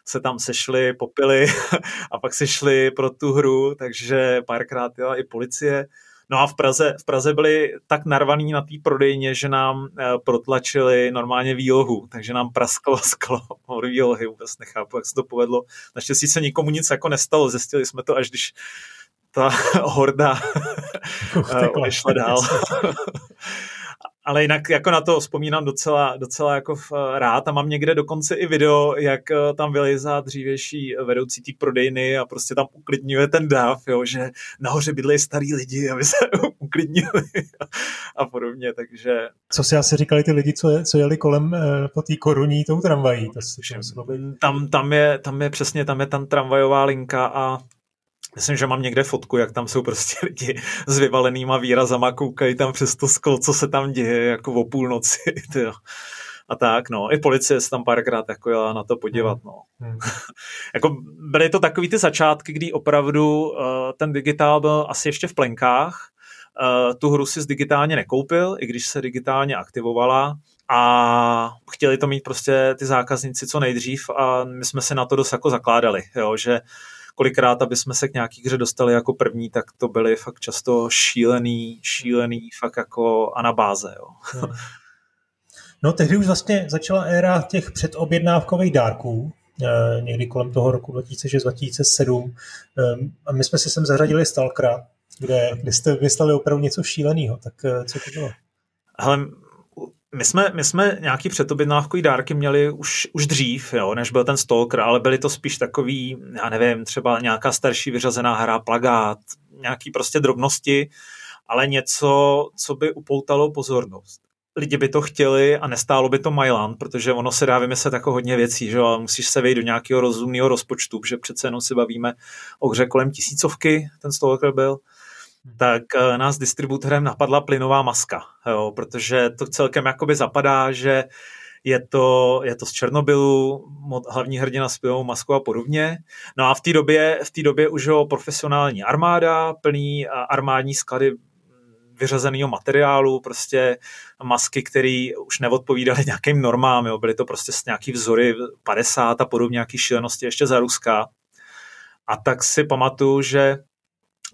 se tam sešli, popili a pak se šli pro tu hru, takže párkrát jela i policie. No a v Praze, v Praze byli tak narvaný na té prodejně, že nám eh, protlačili normálně výlohu, takže nám prasklo sklo od výlohy, vůbec nechápu, jak se to povedlo. Naštěstí se nikomu nic jako nestalo, zjistili jsme to až když ta horda odešla dál. ale jinak jako na to vzpomínám docela, docela jako rád a mám někde dokonce i video, jak eh, tam vylejzá dřívější vedoucí té prodejny a prostě tam uklidňuje ten dáv, jo, že nahoře bydlejí starý lidi, aby se uklidnili a, a podobně, takže... Co si asi říkali ty lidi, co, je, co jeli kolem eh, po té koruní tou tramvají? To si tam, tam, je, tam je přesně, tam je tam tramvajová linka a Myslím, že mám někde fotku, jak tam jsou prostě lidi s vyvalenýma výrazama, koukají tam přes to sklo, co se tam děje, jako o půlnoci. Tyjo. A tak, no. I policie se tam párkrát jako jela na to podívat, no. Hmm. jako byly to takový ty začátky, kdy opravdu uh, ten digitál byl asi ještě v plenkách. Uh, tu hru si digitálně nekoupil, i když se digitálně aktivovala a chtěli to mít prostě ty zákazníci co nejdřív a my jsme se na to dost jako zakládali, jo, že kolikrát, aby jsme se k nějaký hře dostali jako první, tak to byly fakt často šílený, šílený fakt jako anabáze. Jo. No. no tehdy už vlastně začala éra těch předobjednávkových dárků, eh, někdy kolem toho roku 2006-2007 ehm, a my jsme si sem zařadili Stalkera, kde, kde jste vyslali opravdu něco šíleného, tak eh, co to bylo? Hele, my jsme, my jsme nějaký předobjednávkový dárky měli už, už dřív, jo, než byl ten Stalker, ale byly to spíš takový, já nevím, třeba nějaká starší vyřazená hra, plagát, nějaký prostě drobnosti, ale něco, co by upoutalo pozornost. Lidi by to chtěli a nestálo by to Mailand, protože ono se dá vymyslet jako hodně věcí, že jo? musíš se vejít do nějakého rozumného rozpočtu, že přece jenom si bavíme o hře kolem tisícovky, ten Stalker byl tak eh, nás distributorem napadla plynová maska, jo, protože to celkem jakoby zapadá, že je to, je to z Černobylu, hlavní hrdina s plynovou maskou a podobně. No a v té době, v té době už ho profesionální armáda, plný eh, armádní sklady vyřazeného materiálu, prostě masky, které už neodpovídaly nějakým normám, jo. byly to prostě nějaký vzory 50 a podobně, nějaký šílenosti ještě za Ruska. A tak si pamatuju, že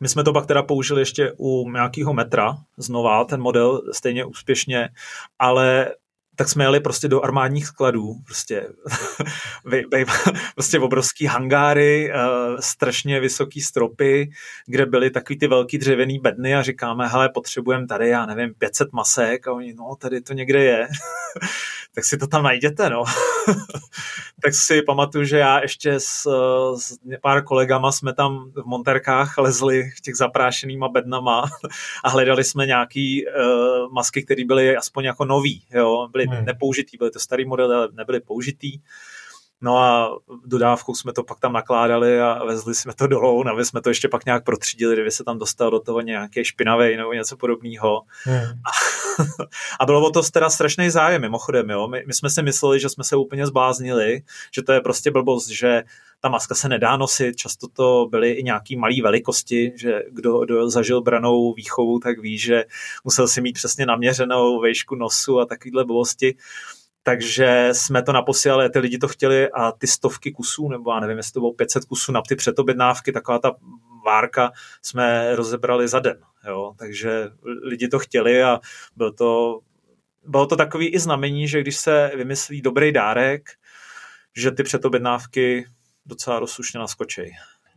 my jsme to pak teda použili ještě u nějakého metra, znova ten model stejně úspěšně, ale tak jsme jeli prostě do armádních skladů, prostě, prostě obrovský hangáry, uh, strašně vysoký stropy, kde byly takový ty velký dřevěný bedny a říkáme, hele, potřebujeme tady, já nevím, 500 masek. A oni, no, tady to někde je, tak si to tam najděte, no. tak si pamatuju, že já ještě s, s pár kolegama jsme tam v monterkách lezli těch zaprášenýma bednama a hledali jsme nějaký uh, masky, které byly aspoň jako nový, jo, byly hmm. nepoužitý, byly to starý modely, ale nebyly použitý. No a dodávkou jsme to pak tam nakládali a vezli jsme to dolů, aby jsme to ještě pak nějak protřídili, kdyby se tam dostal do toho nějaké špinavé nebo něco podobného. Hmm. A, bylo o to teda strašný zájem, mimochodem, jo. My, my, jsme si mysleli, že jsme se úplně zbláznili, že to je prostě blbost, že ta maska se nedá nosit, často to byly i nějaký malý velikosti, že kdo, kdo zažil branou výchovu, tak ví, že musel si mít přesně naměřenou vejšku nosu a takovýhle blbosti. Takže jsme to naposílali, ty lidi to chtěli a ty stovky kusů, nebo já nevím, jestli to bylo 500 kusů na ty předobjednávky, taková ta várka jsme rozebrali za den, jo, takže lidi to chtěli a byl to, bylo to takový i znamení, že když se vymyslí dobrý dárek, že ty předobjednávky docela rozsušně naskočí.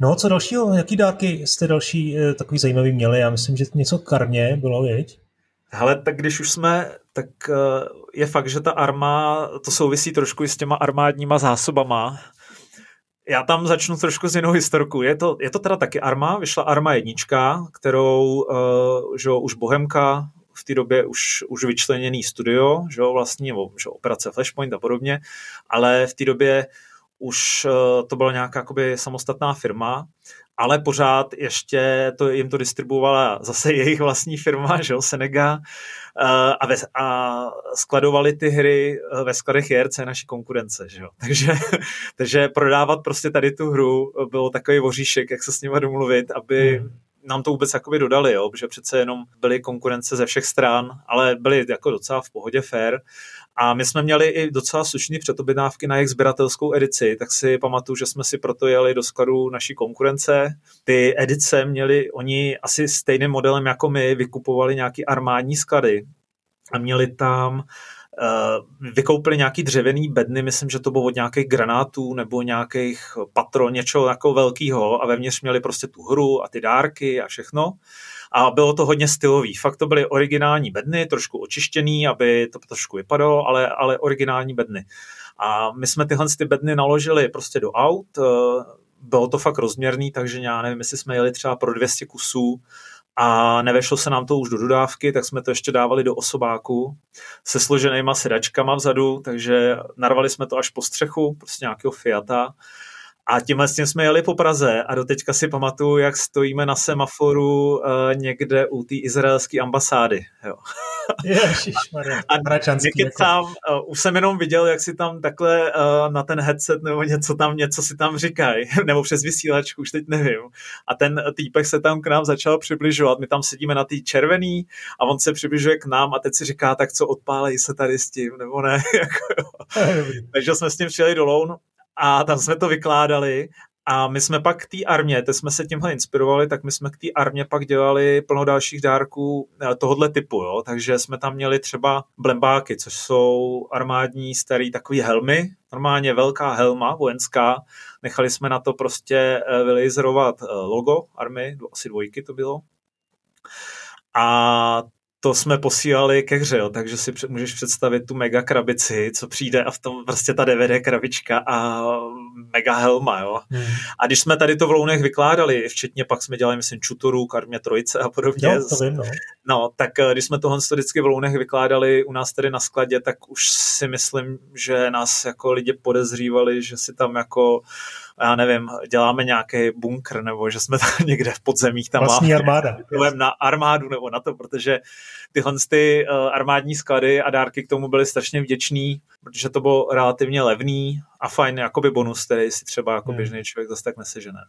No, co dalšího? Jaký dárky jste další eh, takový zajímavý měli? Já myslím, že něco karmě bylo, věď? Hele, tak když už jsme, tak eh, je fakt, že ta arma, to souvisí trošku i s těma armádníma zásobama. Já tam začnu trošku z jinou historku. Je to, je to teda taky arma, vyšla arma jednička, kterou uh, že už Bohemka v té době už, už vyčleněný studio, že jo, vlastně, že operace Flashpoint a podobně, ale v té době už uh, to byla nějaká jakoby samostatná firma ale pořád ještě to, jim to distribuovala zase jejich vlastní firma, že jo, Senega, eh, a, ve, a skladovali ty hry eh, ve skladech JRC naší konkurence, že jo. Takže, takže prodávat prostě tady tu hru bylo takový voříšek, jak se s nimi domluvit, aby hmm nám to vůbec jakoby dodali, jo, protože přece jenom byly konkurence ze všech stran, ale byly jako docela v pohodě fair. A my jsme měli i docela slušný předobjednávky na jejich sběratelskou edici, tak si pamatuju, že jsme si proto jeli do skladu naší konkurence. Ty edice měli, oni asi stejným modelem jako my, vykupovali nějaký armádní sklady a měli tam Uh, vykoupili nějaký dřevěný bedny, myslím, že to bylo od nějakých granátů nebo nějakých patron, něčeho jako velkého a vevnitř měli prostě tu hru a ty dárky a všechno. A bylo to hodně stylový. Fakt to byly originální bedny, trošku očištěný, aby to trošku vypadalo, ale, ale originální bedny. A my jsme tyhle ty bedny naložili prostě do aut, eh, bylo to fakt rozměrný, takže já nevím, jestli jsme jeli třeba pro 200 kusů a nevešlo se nám to už do dodávky, tak jsme to ještě dávali do osobáku se složenýma sedačkama vzadu, takže narvali jsme to až po střechu, prostě nějakého Fiata a tímhle s tím jsme jeli po Praze a doteďka si pamatuju, jak stojíme na semaforu uh, někde u té izraelské ambasády. Jo. Ježišmarja, a jako. tam, uh, už jsem jenom viděl, jak si tam takhle uh, na ten headset nebo něco tam, něco si tam říkají, nebo přes vysílačku, už teď nevím. A ten týpek se tam k nám začal přibližovat. My tam sedíme na té červený a on se přibližuje k nám a teď si říká, tak co odpálej se tady s tím, nebo ne. Jako, Takže jsme s tím přijeli do Loun a tam jsme to vykládali a my jsme pak k té armě, teď jsme se tímhle inspirovali, tak my jsme k té armě pak dělali plno dalších dárků eh, tohohle typu, jo? takže jsme tam měli třeba blembáky, což jsou armádní starý takový helmy, normálně velká helma vojenská, nechali jsme na to prostě eh, vylejzerovat eh, logo army, asi dvojky to bylo. A to jsme posílali ke hře, jo, takže si můžeš představit tu mega krabici, co přijde a v tom prostě ta DVD krabička a mega helma, jo. Hmm. A když jsme tady to v Lounech vykládali, včetně pak jsme dělali, myslím, Čutoru, Karmě Trojice a podobně. Jo, to vím, no. no. tak eh, když jsme tohle vždycky v Lounech vykládali u nás tady na skladě, tak už si myslím, že nás jako lidi podezřívali, že si tam jako já nevím, děláme nějaký bunkr, nebo že jsme tam někde v podzemích tam Vlastní máme, armáda. na armádu nebo na to, protože tyhle ty uh, armádní sklady a dárky k tomu byly strašně vděčný, protože to bylo relativně levný a fajn jakoby bonus, který si třeba jako hmm. běžný člověk zase tak nesežene.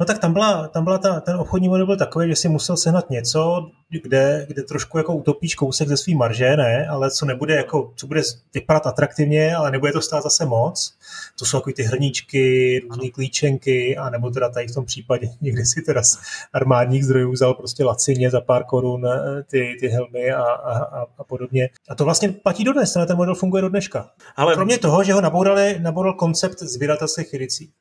No tak tam byla, tam byla ta, ten obchodní model byl takový, že si musel sehnat něco, kde, kde trošku jako utopíš kousek ze svý marže, ne, ale co nebude jako, co bude vypadat atraktivně, ale nebude to stát zase moc. To jsou takový ty hrníčky, různé klíčenky, a nebo teda tady v tom případě někdy si teda z armádních zdrojů vzal prostě lacině za pár korun eh, ty, ty helmy a, a, a, podobně. A to vlastně platí dodnes, ten model funguje do dneška. Ale... Kromě toho, že ho nabourali, nabourali koncept sběratelských edicí.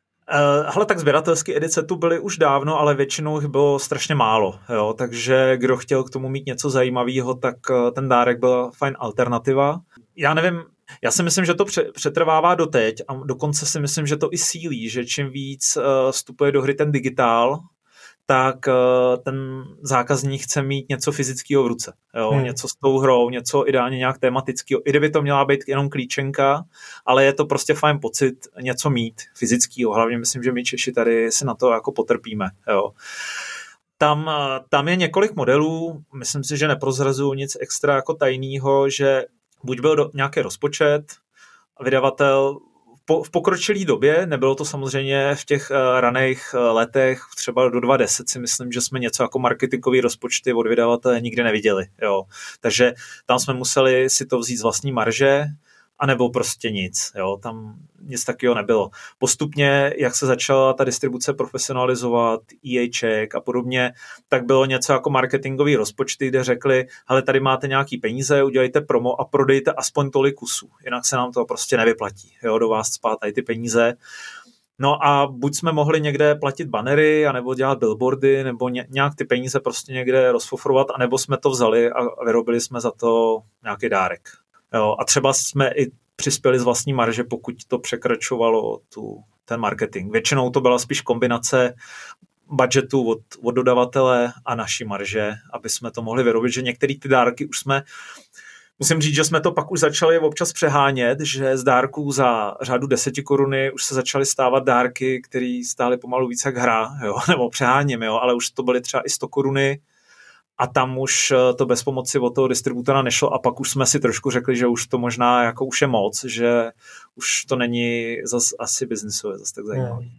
Hele, tak sběratelské edice tu byly už dávno, ale většinou jich bylo strašně málo, jo, takže kdo chtěl k tomu mít něco zajímavého, tak uh, ten dárek byla fajn alternativa. Já nevím, já si myslím, že to přetrvává doteď a dokonce si myslím, že to i sílí, že čím víc uh, vstupuje do hry ten digitál, tak uh, ten zákazník chce mít něco fyzického v ruce. Jo? Hmm. Něco s tou hrou, něco ideálně nějak tematického. I kdyby to měla být jenom klíčenka, ale je to prostě fajn pocit něco mít fyzického. Hlavně myslím, že my Češi tady si na to jako potrpíme. Jo? Tam, eh, tam je několik modelů, myslím si, že neprozrazuju nic extra jako tajného, že buď byl do, nějaký rozpočet, vydavatel po, v pokročilé době, nebylo to samozřejmě v těch uh, raných uh, letech, třeba do 2010 si myslím, že jsme něco jako marketingový rozpočty od vydavatele nikdy neviděli. Jo. Takže tam jsme museli si to vzít z vlastní marže, anebo prostě nic. Jo. Tam nic takového nebylo. Postupně, jak se začala ta distribuce profesionalizovat, EA a podobně, tak bylo něco jako marketingový rozpočty, kde řekli, hele, tady máte nějaký peníze, udělejte promo a prodejte aspoň tolik kusů, jinak se nám to prostě nevyplatí, jo, do vás spát tady ty peníze. No a buď jsme mohli někde platit banery, anebo dělat billboardy, nebo nějak ty peníze prostě někde rozfofrovat, anebo jsme to vzali a vyrobili jsme za to nějaký dárek. Jo, a třeba jsme i přispěli z vlastní marže, pokud to překračovalo tu, ten marketing. Většinou to byla spíš kombinace budgetu od, od dodavatele a naší marže, aby jsme to mohli vyrobit, že některé ty dárky už jsme Musím říct, že jsme to pak už začali občas přehánět, že z dárků za řádu deseti koruny už se začaly stávat dárky, které stály pomalu více jak hra, jo? nebo přeháním, jo? ale už to byly třeba i 100 koruny, a tam už eh, to bez pomoci od toho distributora nešlo a pak už jsme si trošku řekli, že už to možná jako už je moc, že už to není zas asi biznisové zase tak zajímavé. Hmm.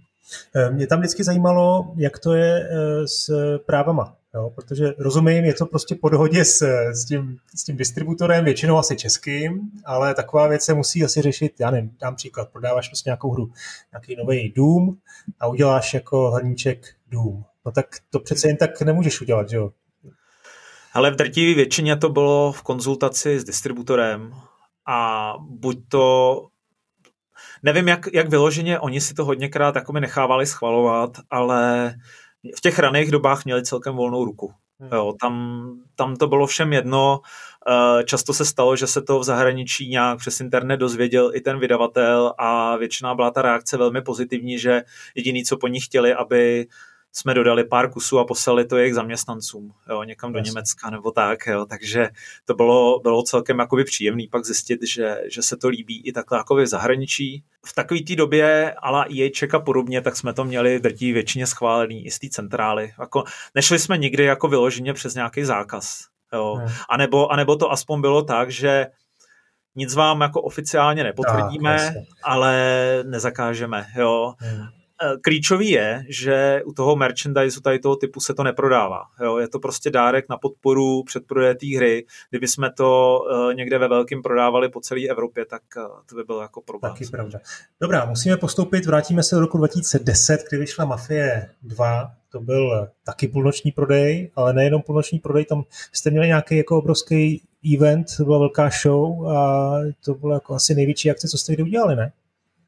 Mě tam vždycky zajímalo, jak to je eh, s právama, jo? protože rozumím, je to prostě po dohodě s, s, tím, s tím distributorem, většinou asi českým, ale taková věc se musí asi řešit, já nevím, dám příklad, prodáváš prostě nějakou hru, nějaký nový Doom a uděláš jako hrníček Doom. No tak to přece jen tak nemůžeš udělat, že jo? Ale v drtivé většině to bylo v konzultaci s distributorem a buď to nevím, jak, jak vyloženě oni si to hodněkrát jako mi nechávali schvalovat, ale v těch raných dobách měli celkem volnou ruku. Hmm. Jo, tam, tam to bylo všem jedno. Eh, často se stalo, že se to v zahraničí nějak přes internet dozvěděl i ten vydavatel a většina byla ta reakce velmi pozitivní, že jediný, co po nich chtěli, aby jsme dodali pár kusů a poslali to jejich zaměstnancům, jo, někam do Německa nebo tak, jo, takže to bylo, bylo celkem jakoby příjemný pak zjistit, že, že se to líbí i takhle jako v zahraničí. V takové té době, ale i a podobně, tak jsme to měli drtí většině schválený i z té centrály. Jako, nešli jsme nikdy jako vyloženě přes nějaký zákaz. Jo. Hmm. A, nebo, a nebo to aspoň bylo tak, že nic vám jako oficiálně nepotvrdíme, tak, ale nezakážeme. Jo. Hmm. Eh, klíčový je, že u toho merchandise tady toho typu se to neprodává. Jo? Je to prostě dárek na podporu předprodeje té hry. Kdyby jsme to uh, někde ve velkým prodávali po celé Evropě, tak uh, to by bylo jako problém. Taky pravda. Dobrá, musíme postoupit, vrátíme se do roku 2010, kdy vyšla Mafie 2. To byl taky půlnoční prodej, ale nejenom půlnoční prodej, tam jste měli nějaký jako obrovský event, to byla velká show a to bylo jako asi největší akce, co jste kdy udělali, ne?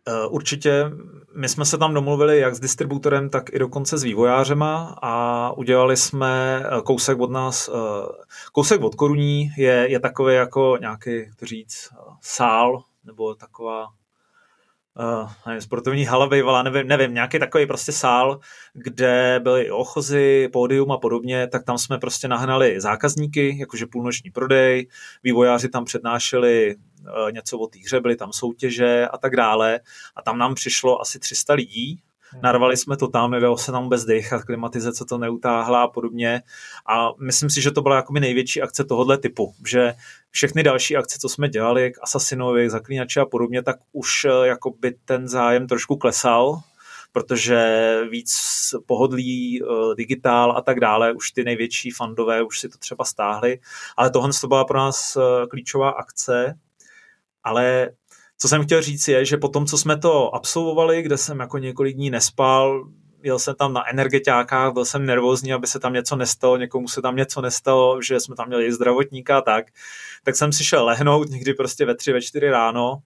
Eh, určitě, my jsme se tam domluvili jak s distributorem, tak i dokonce s vývojářema a udělali jsme eh, kousek od nás, eh, kousek od koruní je, je takový jako nějaký, jak to říct, sál, nebo taková uh, nevím, sportovní hala bývala, nevím, nevím, nějaký takový prostě sál, kde byly ochozy, pódium a podobně, tak tam jsme prostě nahnali zákazníky, jakože půlnoční prodej, vývojáři tam přednášeli uh, něco o té hře, byly tam soutěže a tak dále a tam nám přišlo asi 300 lidí. Narvali jsme to tam, nedalo se tam bez dechat, klimatizace to neutáhla a podobně. A myslím si, že to byla jakoby největší akce tohohle typu, že všechny další akce, co jsme dělali, k Assassinovi, Zaklínači a podobně, tak už eh, jakoby ten zájem trošku klesal, protože víc pohodlí, eh, digitál a tak dále, už ty největší fandové už si to třeba stáhli, ale tohle to byla pro nás eh, klíčová akce, ale co jsem chtěl říct je, že po tom, co jsme to absolvovali, kde jsem jako několik dní nespal, jel jsem tam na energetiákách, byl jsem nervózní, aby se tam něco nestalo, někomu se tam něco nestalo, že jsme tam měli zdravotníka a tak, tak jsem si šel lehnout někdy prostě ve tři, ve čtyři ráno,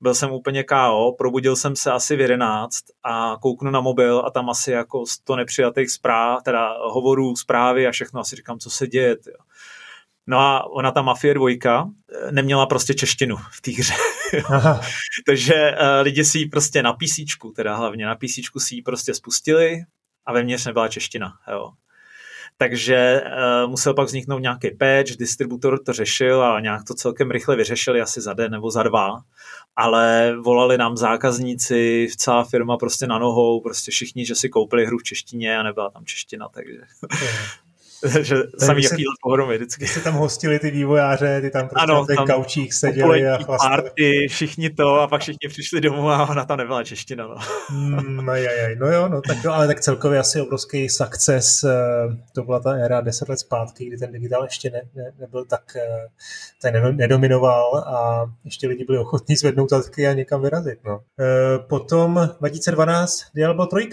byl jsem úplně KO, probudil jsem se asi v 11 a kouknu na mobil a tam asi jako 100 nepřijatých zpráv, teda hovorů, zprávy a všechno asi říkám, co se děje. Tyjo. No a ona, ta Mafie dvojka, neměla prostě češtinu v té hře. Takže uh, lidi si ji prostě na PC, teda hlavně na PC si ji prostě spustili a vevnitř nebyla čeština. Jo. Takže uh, musel pak vzniknout nějaký patch, distributor to řešil a nějak to celkem rychle vyřešili, asi za den nebo za dva. Ale volali nám zákazníci, celá firma prostě na nohou, prostě všichni, že si koupili hru v češtině a nebyla tam čeština, takže že samý jaký pohromy vždycky. Jste tam hostili ty vývojáře, ty tam prostě ano, ten kaučík seděli a chlastali. party, všichni to a pak všichni přišli domů a ona tam nebyla čeština. No. Mm, aj, aj, no jo, no, tak jo, ale tak celkově asi obrovský success, eh, to byla ta éra deset let zpátky, kdy ten digitál ještě ne, ne, nebyl tak, eh, tak nedominoval a ještě lidi byli ochotní zvednout zadky a někam vyrazit. No. Eh, potom 2012 Diablo 3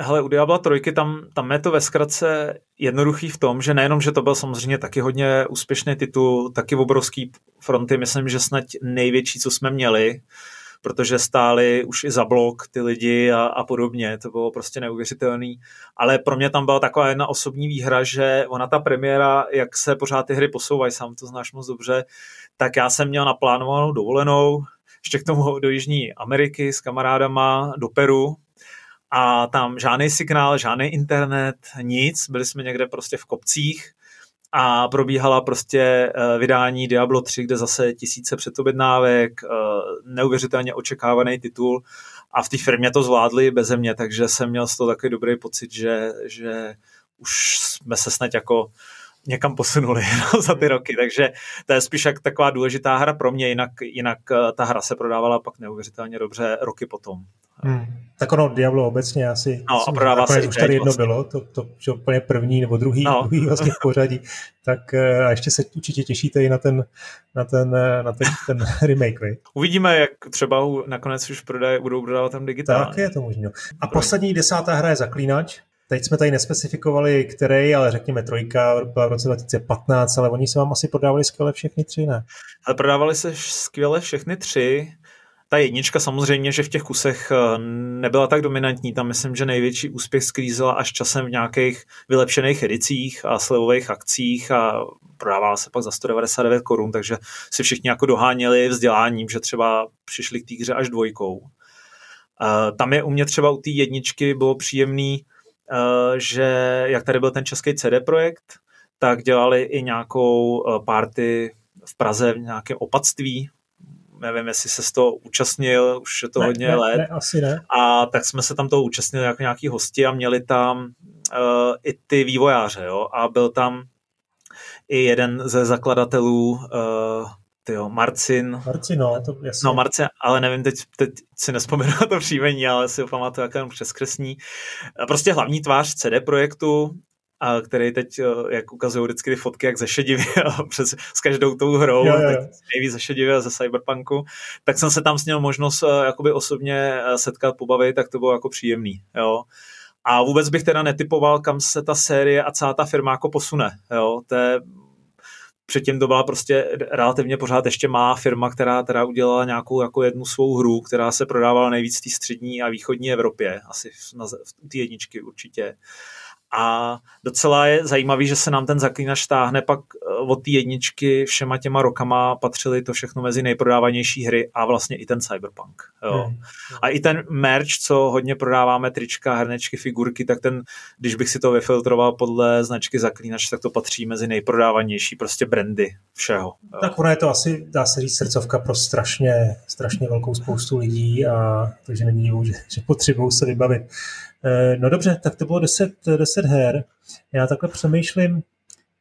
Hele, u Diabla trojky tam, tam je to ve zkratce jednoduchý v tom, že nejenom, že to byl samozřejmě taky hodně úspěšný titul, taky obrovský fronty, myslím, že snad největší, co jsme měli, protože stáli už i za blok ty lidi a, a podobně, to bylo prostě neuvěřitelný, ale pro mě tam byla taková jedna osobní výhra, že ona ta premiéra, jak se pořád ty hry posouvají, sám to znáš moc dobře, tak já jsem měl naplánovanou dovolenou, ještě k tomu do Jižní Ameriky s kamarádama, do Peru, a tam žádný signál, žádný internet, nic, byli jsme někde prostě v kopcích a probíhala prostě eh, vydání Diablo 3, kde zase tisíce předobjednávek, eh, neuvěřitelně očekávaný titul. A v té firmě to zvládli bez mě, takže jsem měl z toho takový dobrý pocit, že, že už jsme se snad jako někam posunuli no, za ty roky, takže to je spíš jak taková důležitá hra pro mě, jinak, jinak eh, ta hra se prodávala pak neuvěřitelně dobře roky potom. Hmm. Tak ono Diablo obecně asi, no, a prodává se už tady jedno vlastně. bylo, to, to že úplně první nebo druhý, no. druhý vlastně v pořadí, tak eh, a ještě se určitě těšíte i na ten, na ten, eh, na ten, ten remake, vej? Uvidíme, jak třeba nakonec už prodaj, budou prodávat tam digitálně. Tak je to možné. A poslední desátá hra je Zaklínač, Teď jsme tady nespecifikovali, který, ale řekněme trojka byla v roce 2015, ale oni se vám asi prodávali skvěle všechny tři, ne? Ale prodávali se skvěle všechny tři. Ta jednička samozřejmě, že v těch kusech eh, nebyla tak dominantní, tam myslím, že největší úspěch sklízela až časem v nějakých vylepšených edicích a slevových akcích a prodávala se pak za 199 korun, takže si všichni jako doháněli vzděláním, že třeba přišli k té hře až dvojkou. Uh, tam je u mě třeba u té jedničky bylo příjemný, uh, že jak tady byl ten český CD projekt, tak dělali i nějakou party v Praze v nějakém opatství, nevím, jestli se z toho účastnil, už je to ne, hodně ne, let. Ne, asi ne. A tak jsme se tam toho účastnili jako nějaký hosti a měli tam uh, i ty vývojáře, jo, a byl tam i jeden ze zakladatelů uh, tyjo, Marcin. Marcin, no, to jasně. No, Marcin, ale nevím, teď, teď si nespomenu na to příjmení, ale si ho pamatuju, jak jenom přeskresní. Prostě hlavní tvář CD projektu, a který teď, eh, jak ukazují vždycky ty fotky, jak zešedivě přes, s každou tou hrou, jo, jo. tak nejvíc zešedivě ze Cyberpunku, tak jsem se tam s ním možnost eh, jakoby osobně eh, setkat, pobavit, tak to bylo jako příjemný, jo. A vůbec bych teda netypoval, kam se ta série a celá ta firma jako posune, jo. To je, předtím to byla prostě relativně pořád ještě má firma, která teda udělala nějakou jako jednu svou hru, která se prodávala nejvíc v té střední a východní Evropě, asi v, na, v té jedničky určitě. A docela je zajímavý, že se nám ten zaklínač táhne pak eh, od té jedničky všema těma rokama patřily to všechno mezi nejprodávanější hry a vlastně i ten Cyberpunk. Jo. Hmm. A i ten merch, co hodně prodáváme, trička, hernečky, figurky, tak ten, když bych si to vyfiltroval podle značky zaklínač, tak to patří mezi nejprodávanější prostě brandy všeho. Jo. Tak ono je to asi, dá se říct, srdcovka pro strašně, strašně velkou spoustu lidí a takže není divu, že, že potřebují se vybavit. Eh, no dobře, tak to bylo 10, 10 her. Já takhle přemýšlím,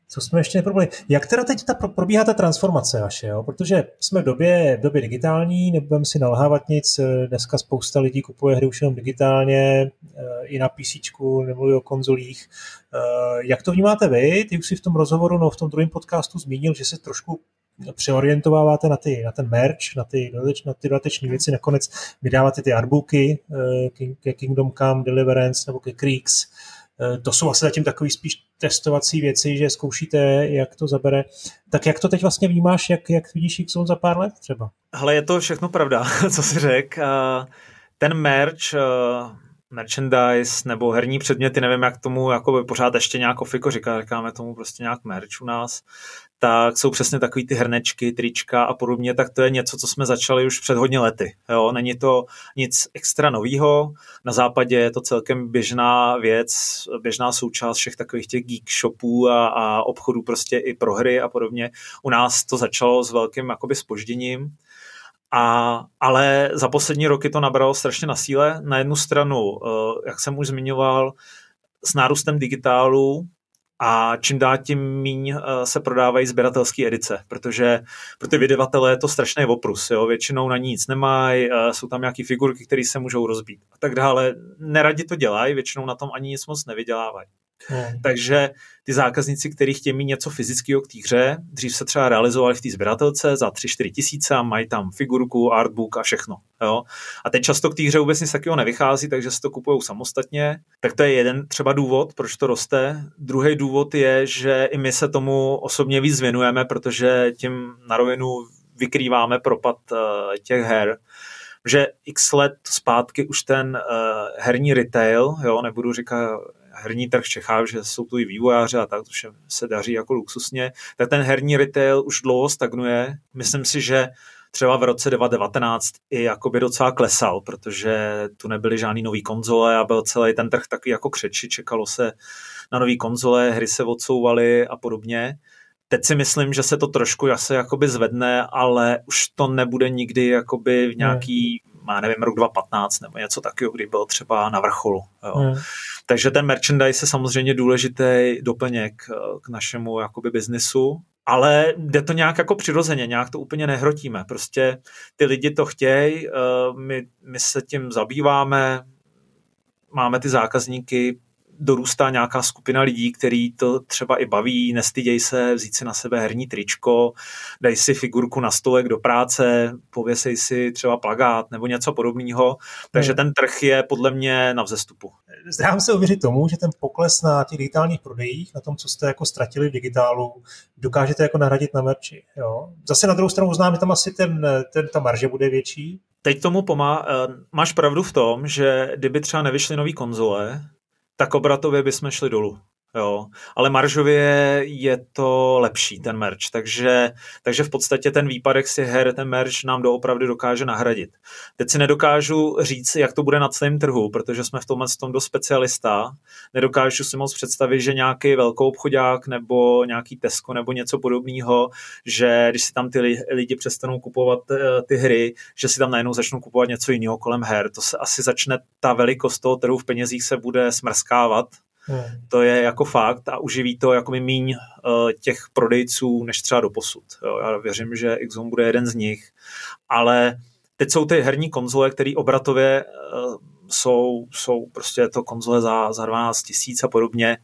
co jsme ještě neprobali. Jak teda teď ta, probíhá ta transformace vaše, jo? Protože jsme v době, v době digitální, nebudeme si nalhávat nic, eh, dneska spousta lidí kupuje hry už jenom digitálně, eh, i na PC, nemluví o konzolích. Jak to vnímáte vy? Ty už si v tom rozhovoru, no v tom druhém podcastu zmínil, že se trošku přeorientováváte na, ty, na ten merch, na ty, na ty dodateční věci, nakonec vydáváte ty artbooky eh, ke Kingdom Come, Deliverance nebo ke Creeks. Eh, to jsou asi zatím takový spíš testovací věci, že zkoušíte, jak to zabere. Tak jak to teď vlastně vnímáš, jak, jak vidíš x za pár let třeba? Hele, je to všechno pravda, co jsi řekl. Ten merch, eh, merchandise nebo herní předměty, nevím, jak tomu jako pořád ještě nějak ofiko říká, říkáme tomu prostě nějak merch u nás, tak jsou přesně takový ty hrnečky, trička a podobně, tak to je něco, co jsme začali už před hodně lety. Jo? Není to nic extra novýho, na západě je to celkem běžná věc, běžná součást všech takových těch geek shopů a, a obchodů prostě i pro hry a podobně. U nás to začalo s velkým jakoby spožděním, a, ale za poslední roky to nabralo strašně na síle. Na jednu stranu, eh, jak jsem už zmiňoval, s nárůstem digitálu a čím dál tím míň eh, se prodávají sběratelské edice, protože pro ty vydavatele je to strašný oprus, jo? většinou na nic nemají, eh, jsou tam nějaké figurky, které se můžou rozbít a tak dále. Neradi to dělají, většinou na tom ani nic moc nevydělávají. Hmm. Takže ty zákazníci, kteří chtějí mít něco fyzického k té hře, dřív se třeba realizovali v té sběratelce za 3-4 tisíce a mají tam figurku, artbook a všechno. Jo? A teď často k té hře vůbec nic takového nevychází, takže se to kupují samostatně. Tak to je jeden třeba důvod, proč to roste. Druhý důvod je, že i my se tomu osobně víc věnujeme, protože tím na rovinu vykrýváme propad uh, těch her že x let zpátky už ten uh, herní retail, jo, nebudu říkat herní trh v Čechách, že jsou tu i vývojáři a tak, to vše se daří jako luxusně, tak ten herní retail už dlouho stagnuje. Myslím si, že třeba v roce 2019 i jakoby docela klesal, protože tu nebyly žádný nový konzole a byl celý ten trh taky jako křeči, čekalo se na nový konzole, hry se odsouvaly a podobně. Teď si myslím, že se to trošku asi jakoby zvedne, ale už to nebude nikdy jakoby v nějaký, má nevím, rok 2015 nebo něco takového, kdy byl třeba na vrcholu. Jo. Hmm. Takže ten merchandise je samozřejmě důležitý doplněk eh, k našemu jakoby biznisu, ale jde to nějak jako přirozeně, nějak to úplně nehrotíme. Prostě ty lidi to chtějí, eh, my, my se tím zabýváme, máme ty zákazníky, dorůstá nějaká skupina lidí, který to třeba i baví, nestyděj se vzít si na sebe herní tričko, dej si figurku na stolek do práce, pověsej si třeba plagát nebo něco podobného. Takže hmm. ten trh je podle mě na vzestupu. Zdám se uvěřit tomu, že ten pokles na těch digitálních prodejích, na tom, co jste jako ztratili v digitálu, dokážete jako nahradit na merči. Jo? Zase na druhou stranu znám, že tam asi ten, ten, ta marže bude větší, teď tomu pomá... Máš pravdu v tom, že kdyby třeba nevyšly nové konzole, tak obratově bychom šli dolů. Jo, ale maržově je to lepší, ten merch, takže, takže v podstatě ten výpadek si her, ten merch nám doopravdy dokáže nahradit. Teď si nedokážu říct, jak to bude na celém trhu, protože jsme v tomhle tom dost specialista. Nedokážu si moc představit, že nějaký velkou obchodák nebo nějaký Tesco nebo něco podobného, že když si tam ty lidi přestanou kupovat eh, ty hry, že si tam najednou začnou kupovat něco jiného kolem her. To se asi začne, ta velikost toho trhu v penězích se bude smrskávat Hmm. To je jako fakt a uživí to jako míň uh, těch prodejců než třeba do posud. Jo. Já věřím, že Xon bude jeden z nich, ale teď jsou ty herní konzole, které obratově uh, jsou, jsou prostě to konzole za, za 12 tisíc a podobně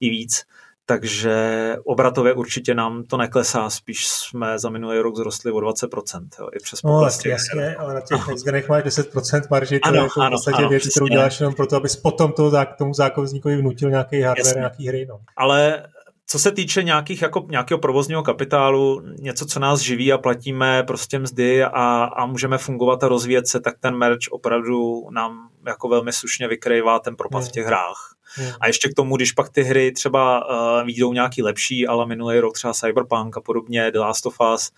i víc takže obratově určitě nám to neklesá, spíš jsme za minulý rok zrostli o 20%, jo, i přes No, jasně, jasně, ale na těch nextgenech máš 10% marži, to ano, je jako ano, v podstatě ano, věc, kterou děláš jenom proto, abys potom to, tomu zákazníkovi vnutil nějaký hardware, jasně. nějaký hry. No. Ale co se týče nějakých, jako, nějakého provozního kapitálu, něco, co nás živí a platíme prostě mzdy a, a můžeme fungovat a rozvíjet se, tak ten merch opravdu nám jako velmi slušně vykrývá ten propad v těch hrách. Hmm. A ještě k tomu, když pak ty hry třeba uh, výjdou nějaký lepší, ale minulý rok třeba Cyberpunk a podobně, The Last of Us,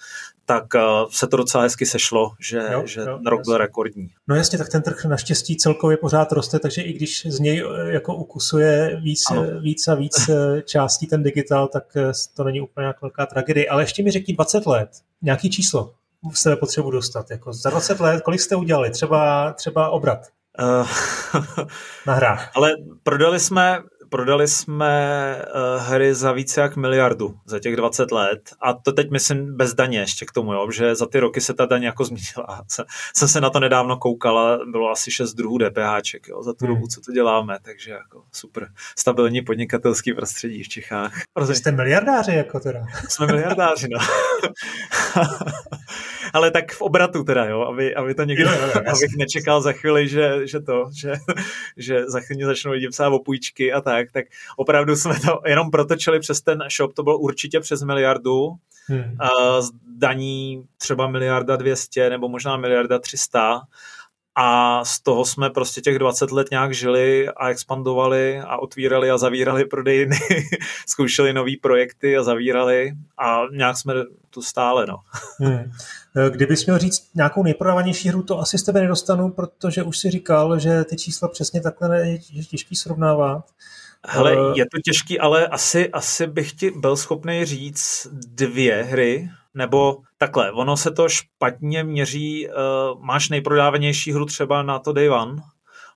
tak uh, se to docela hezky sešlo, že, jo, že jo, rok byl rekordní. No jasně, tak ten trh naštěstí celkově pořád roste, takže i když z něj eh, jako ukusuje víc, víc a víc částí ten digital, tak to není úplně nějak velká tragédie. Ale ještě mi řekni 20 let, nějaký číslo z tebe potřebu dostat. Jako za 20 let, kolik jste udělali? Třeba, třeba obrat? Uh, na hrách. Ale prodali jsme, prodali jsme uh, hry za více jak miliardu za těch 20 let a to teď myslím bez daně ještě k tomu, jo, že za ty roky se ta daně jako změnila. Jsem se na to nedávno koukala, bylo asi 6 druhů DPHček jo, za tu hmm. dobu, co to děláme, takže jako super stabilní podnikatelský prostředí v Čechách. Jste miliardáři jako teda. Jsme miliardáři, no. ale tak v obratu teda, jo, aby, aby to někdo, jo, jo, abych nečekal za chvíli, že, že to, že, že za chvíli začnou lidi psát o půjčky a tak, tak opravdu jsme to jenom protočili přes ten shop, to bylo určitě přes miliardu, hmm. z daní třeba miliarda dvěstě nebo možná miliarda třista a z toho jsme prostě těch 20 let nějak žili a expandovali a otvírali a zavírali prodejny, zkoušeli nové projekty a zavírali a nějak jsme tu stále. No. Hmm. Kdybys měl říct nějakou nejprodávanější hru, to asi z tebe nedostanu, protože už si říkal, že ty čísla přesně takhle je těžký srovnávat. Hele, uh, je to těžký, ale asi, asi bych ti byl schopný říct dvě hry, nebo takhle, ono se to špatně měří, uh, máš nejprodávanější hru třeba na to Day One,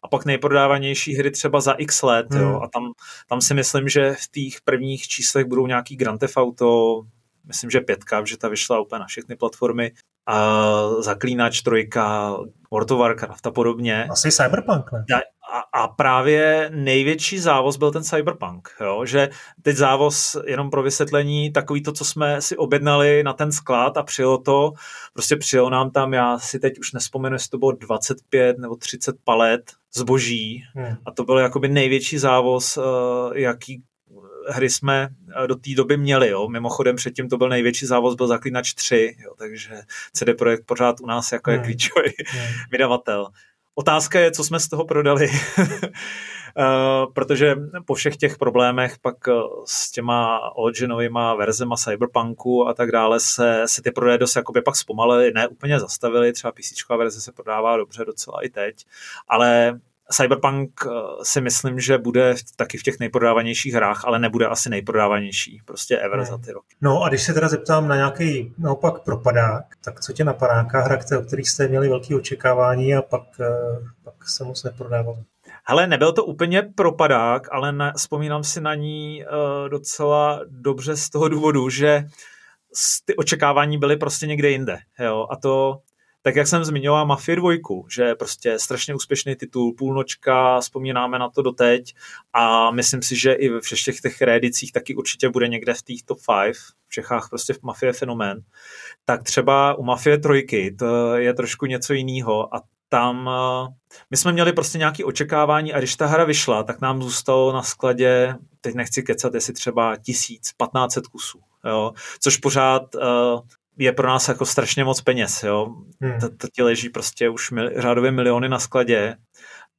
a pak nejprodávanější hry třeba za x let, hmm. jo, a tam, tam si myslím, že v těch prvních číslech budou nějaký Grand Theft Auto, myslím, že pětka, že ta vyšla úplně na všechny platformy, a Zaklínač trojka, World of Warcraft a podobně. Asi Cyberpunk, ne? A, a právě největší závoz byl ten Cyberpunk, jo? že teď závoz, jenom pro vysvětlení, takový to, co jsme si objednali na ten sklad a přijelo to, prostě přijelo nám tam, já si teď už nespomenu, jestli to bylo 25 nebo 30 palet zboží hmm. a to byl jakoby největší závoz, eh, jaký hry jsme eh, do té doby měli. Jo. Mimochodem předtím to byl největší závoz, byl Zaklínač 3, jo, takže CD Projekt pořád u nás jako je hmm. klíčový hmm. vydavatel. Otázka je, co jsme z toho prodali, uh, protože po všech těch problémech pak uh, s těma originovými verzema Cyberpunku a tak dále se, se ty prodeje dost jakoby pak zpomalily, ne úplně zastavily, třeba PC verze se prodává dobře docela i teď, ale Cyberpunk uh, si myslím, že bude taky v těch nejprodávanějších hrách, ale nebude asi nejprodávanější, prostě ever hmm. za ty roky. No a když se teda zeptám na nějaký naopak propadák, tak co tě napadá, nějaká hra, o kterých jste měli velké očekávání a pak, uh, pak se moc neprodávalo? Hele, nebyl to úplně propadák, ale na, vzpomínám si na ní uh, docela dobře z toho důvodu, že ty očekávání byly prostě někde jinde. Jo? A to tak jak jsem zmiňoval Mafia 2, že je prostě strašně úspěšný titul, půlnočka, vzpomínáme na to doteď a myslím si, že i ve všech těch reedicích taky určitě bude někde v těch top 5, v Čechách prostě Mafia fenomén, tak třeba u Mafie 3 to je trošku něco jiného a tam eh, my jsme měli prostě nějaké očekávání a když ta hra vyšla, tak nám zůstalo na skladě, teď nechci kecat, jestli třeba tisíc, patnácet kusů, jo, což pořád uh, je pro nás jako strašně moc peněz, jo. Hmm. To, ti leží prostě už mil, řádově miliony na skladě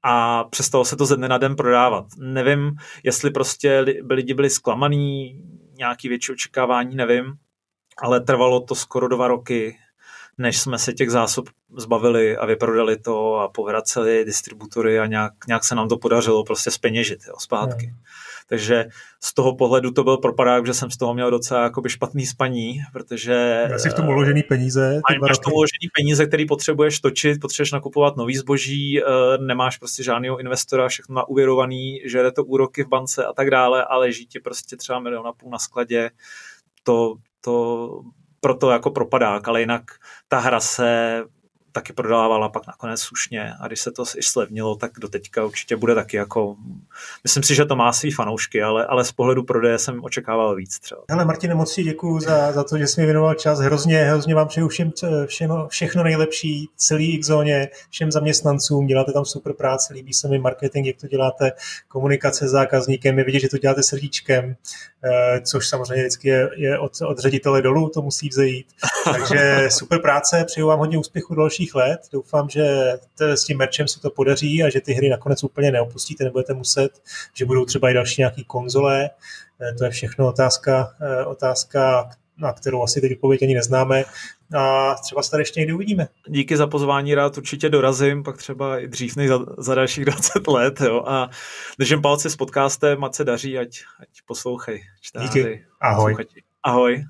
a přestalo se to ze dne na den prodávat. Nevím, jestli prostě lidi byli zklamaný, nějaký větší očekávání, nevím, ale trvalo to skoro dva roky, než jsme se těch zásob zbavili a vyprodali to a povraceli distributory a nějak, nějak se nám to podařilo prostě speněžit jo, zpátky. Hmm. Takže z toho pohledu to byl propadák, že jsem z toho měl docela jakoby špatný spaní, protože... Asi v tom uložený peníze. Máš v tom uložený peníze, který potřebuješ točit, potřebuješ nakupovat nový zboží, eh, nemáš prostě žádného investora, všechno na uvěrovaný, že to úroky v bance a tak dále, ale leží ti prostě třeba milion a půl na skladě. To, to proto jako propadák, ale jinak ta hra se taky prodávala pak nakonec slušně. A když se to i slevnilo, tak do teďka určitě bude taky jako, myslím si, že to má svý fanoušky, ale, ale z pohledu prodeje jsem očekával víc třeba. Hele Martine, moc si děkuju za, za to, že jsi mi věnoval čas, hrozně, hrozně vám přeju všem, všem všechno nejlepší, celý Xzóně, všem zaměstnancům, děláte tam super práci, líbí se mi marketing, jak to děláte, komunikace s zákazníkem, je vidět, že to děláte srdíčkem, eh, což samozřejmě vždycky je, je od, od ředitele dolů, to musí vzejít. Takže super práce, přeju vám hodně úspěchu další dalších let. Doufám, že s tím merčem se to podaří a že ty hry nakonec úplně neopustíte, nebudete muset, že budou třeba i další nějaký konzole. Eh, to je všechno otázka, eh, otázka na kterou asi teď odpověď ani neznáme a třeba se tady ještě někdy uvidíme. Díky za pozvání, rád určitě dorazím, pak třeba i dřív než za, za dalších 20 let jo, a držím palce s podcastem, ať se daří, ať, ať poslouchej. Čtáři, Díky, ahoj. Ahoj.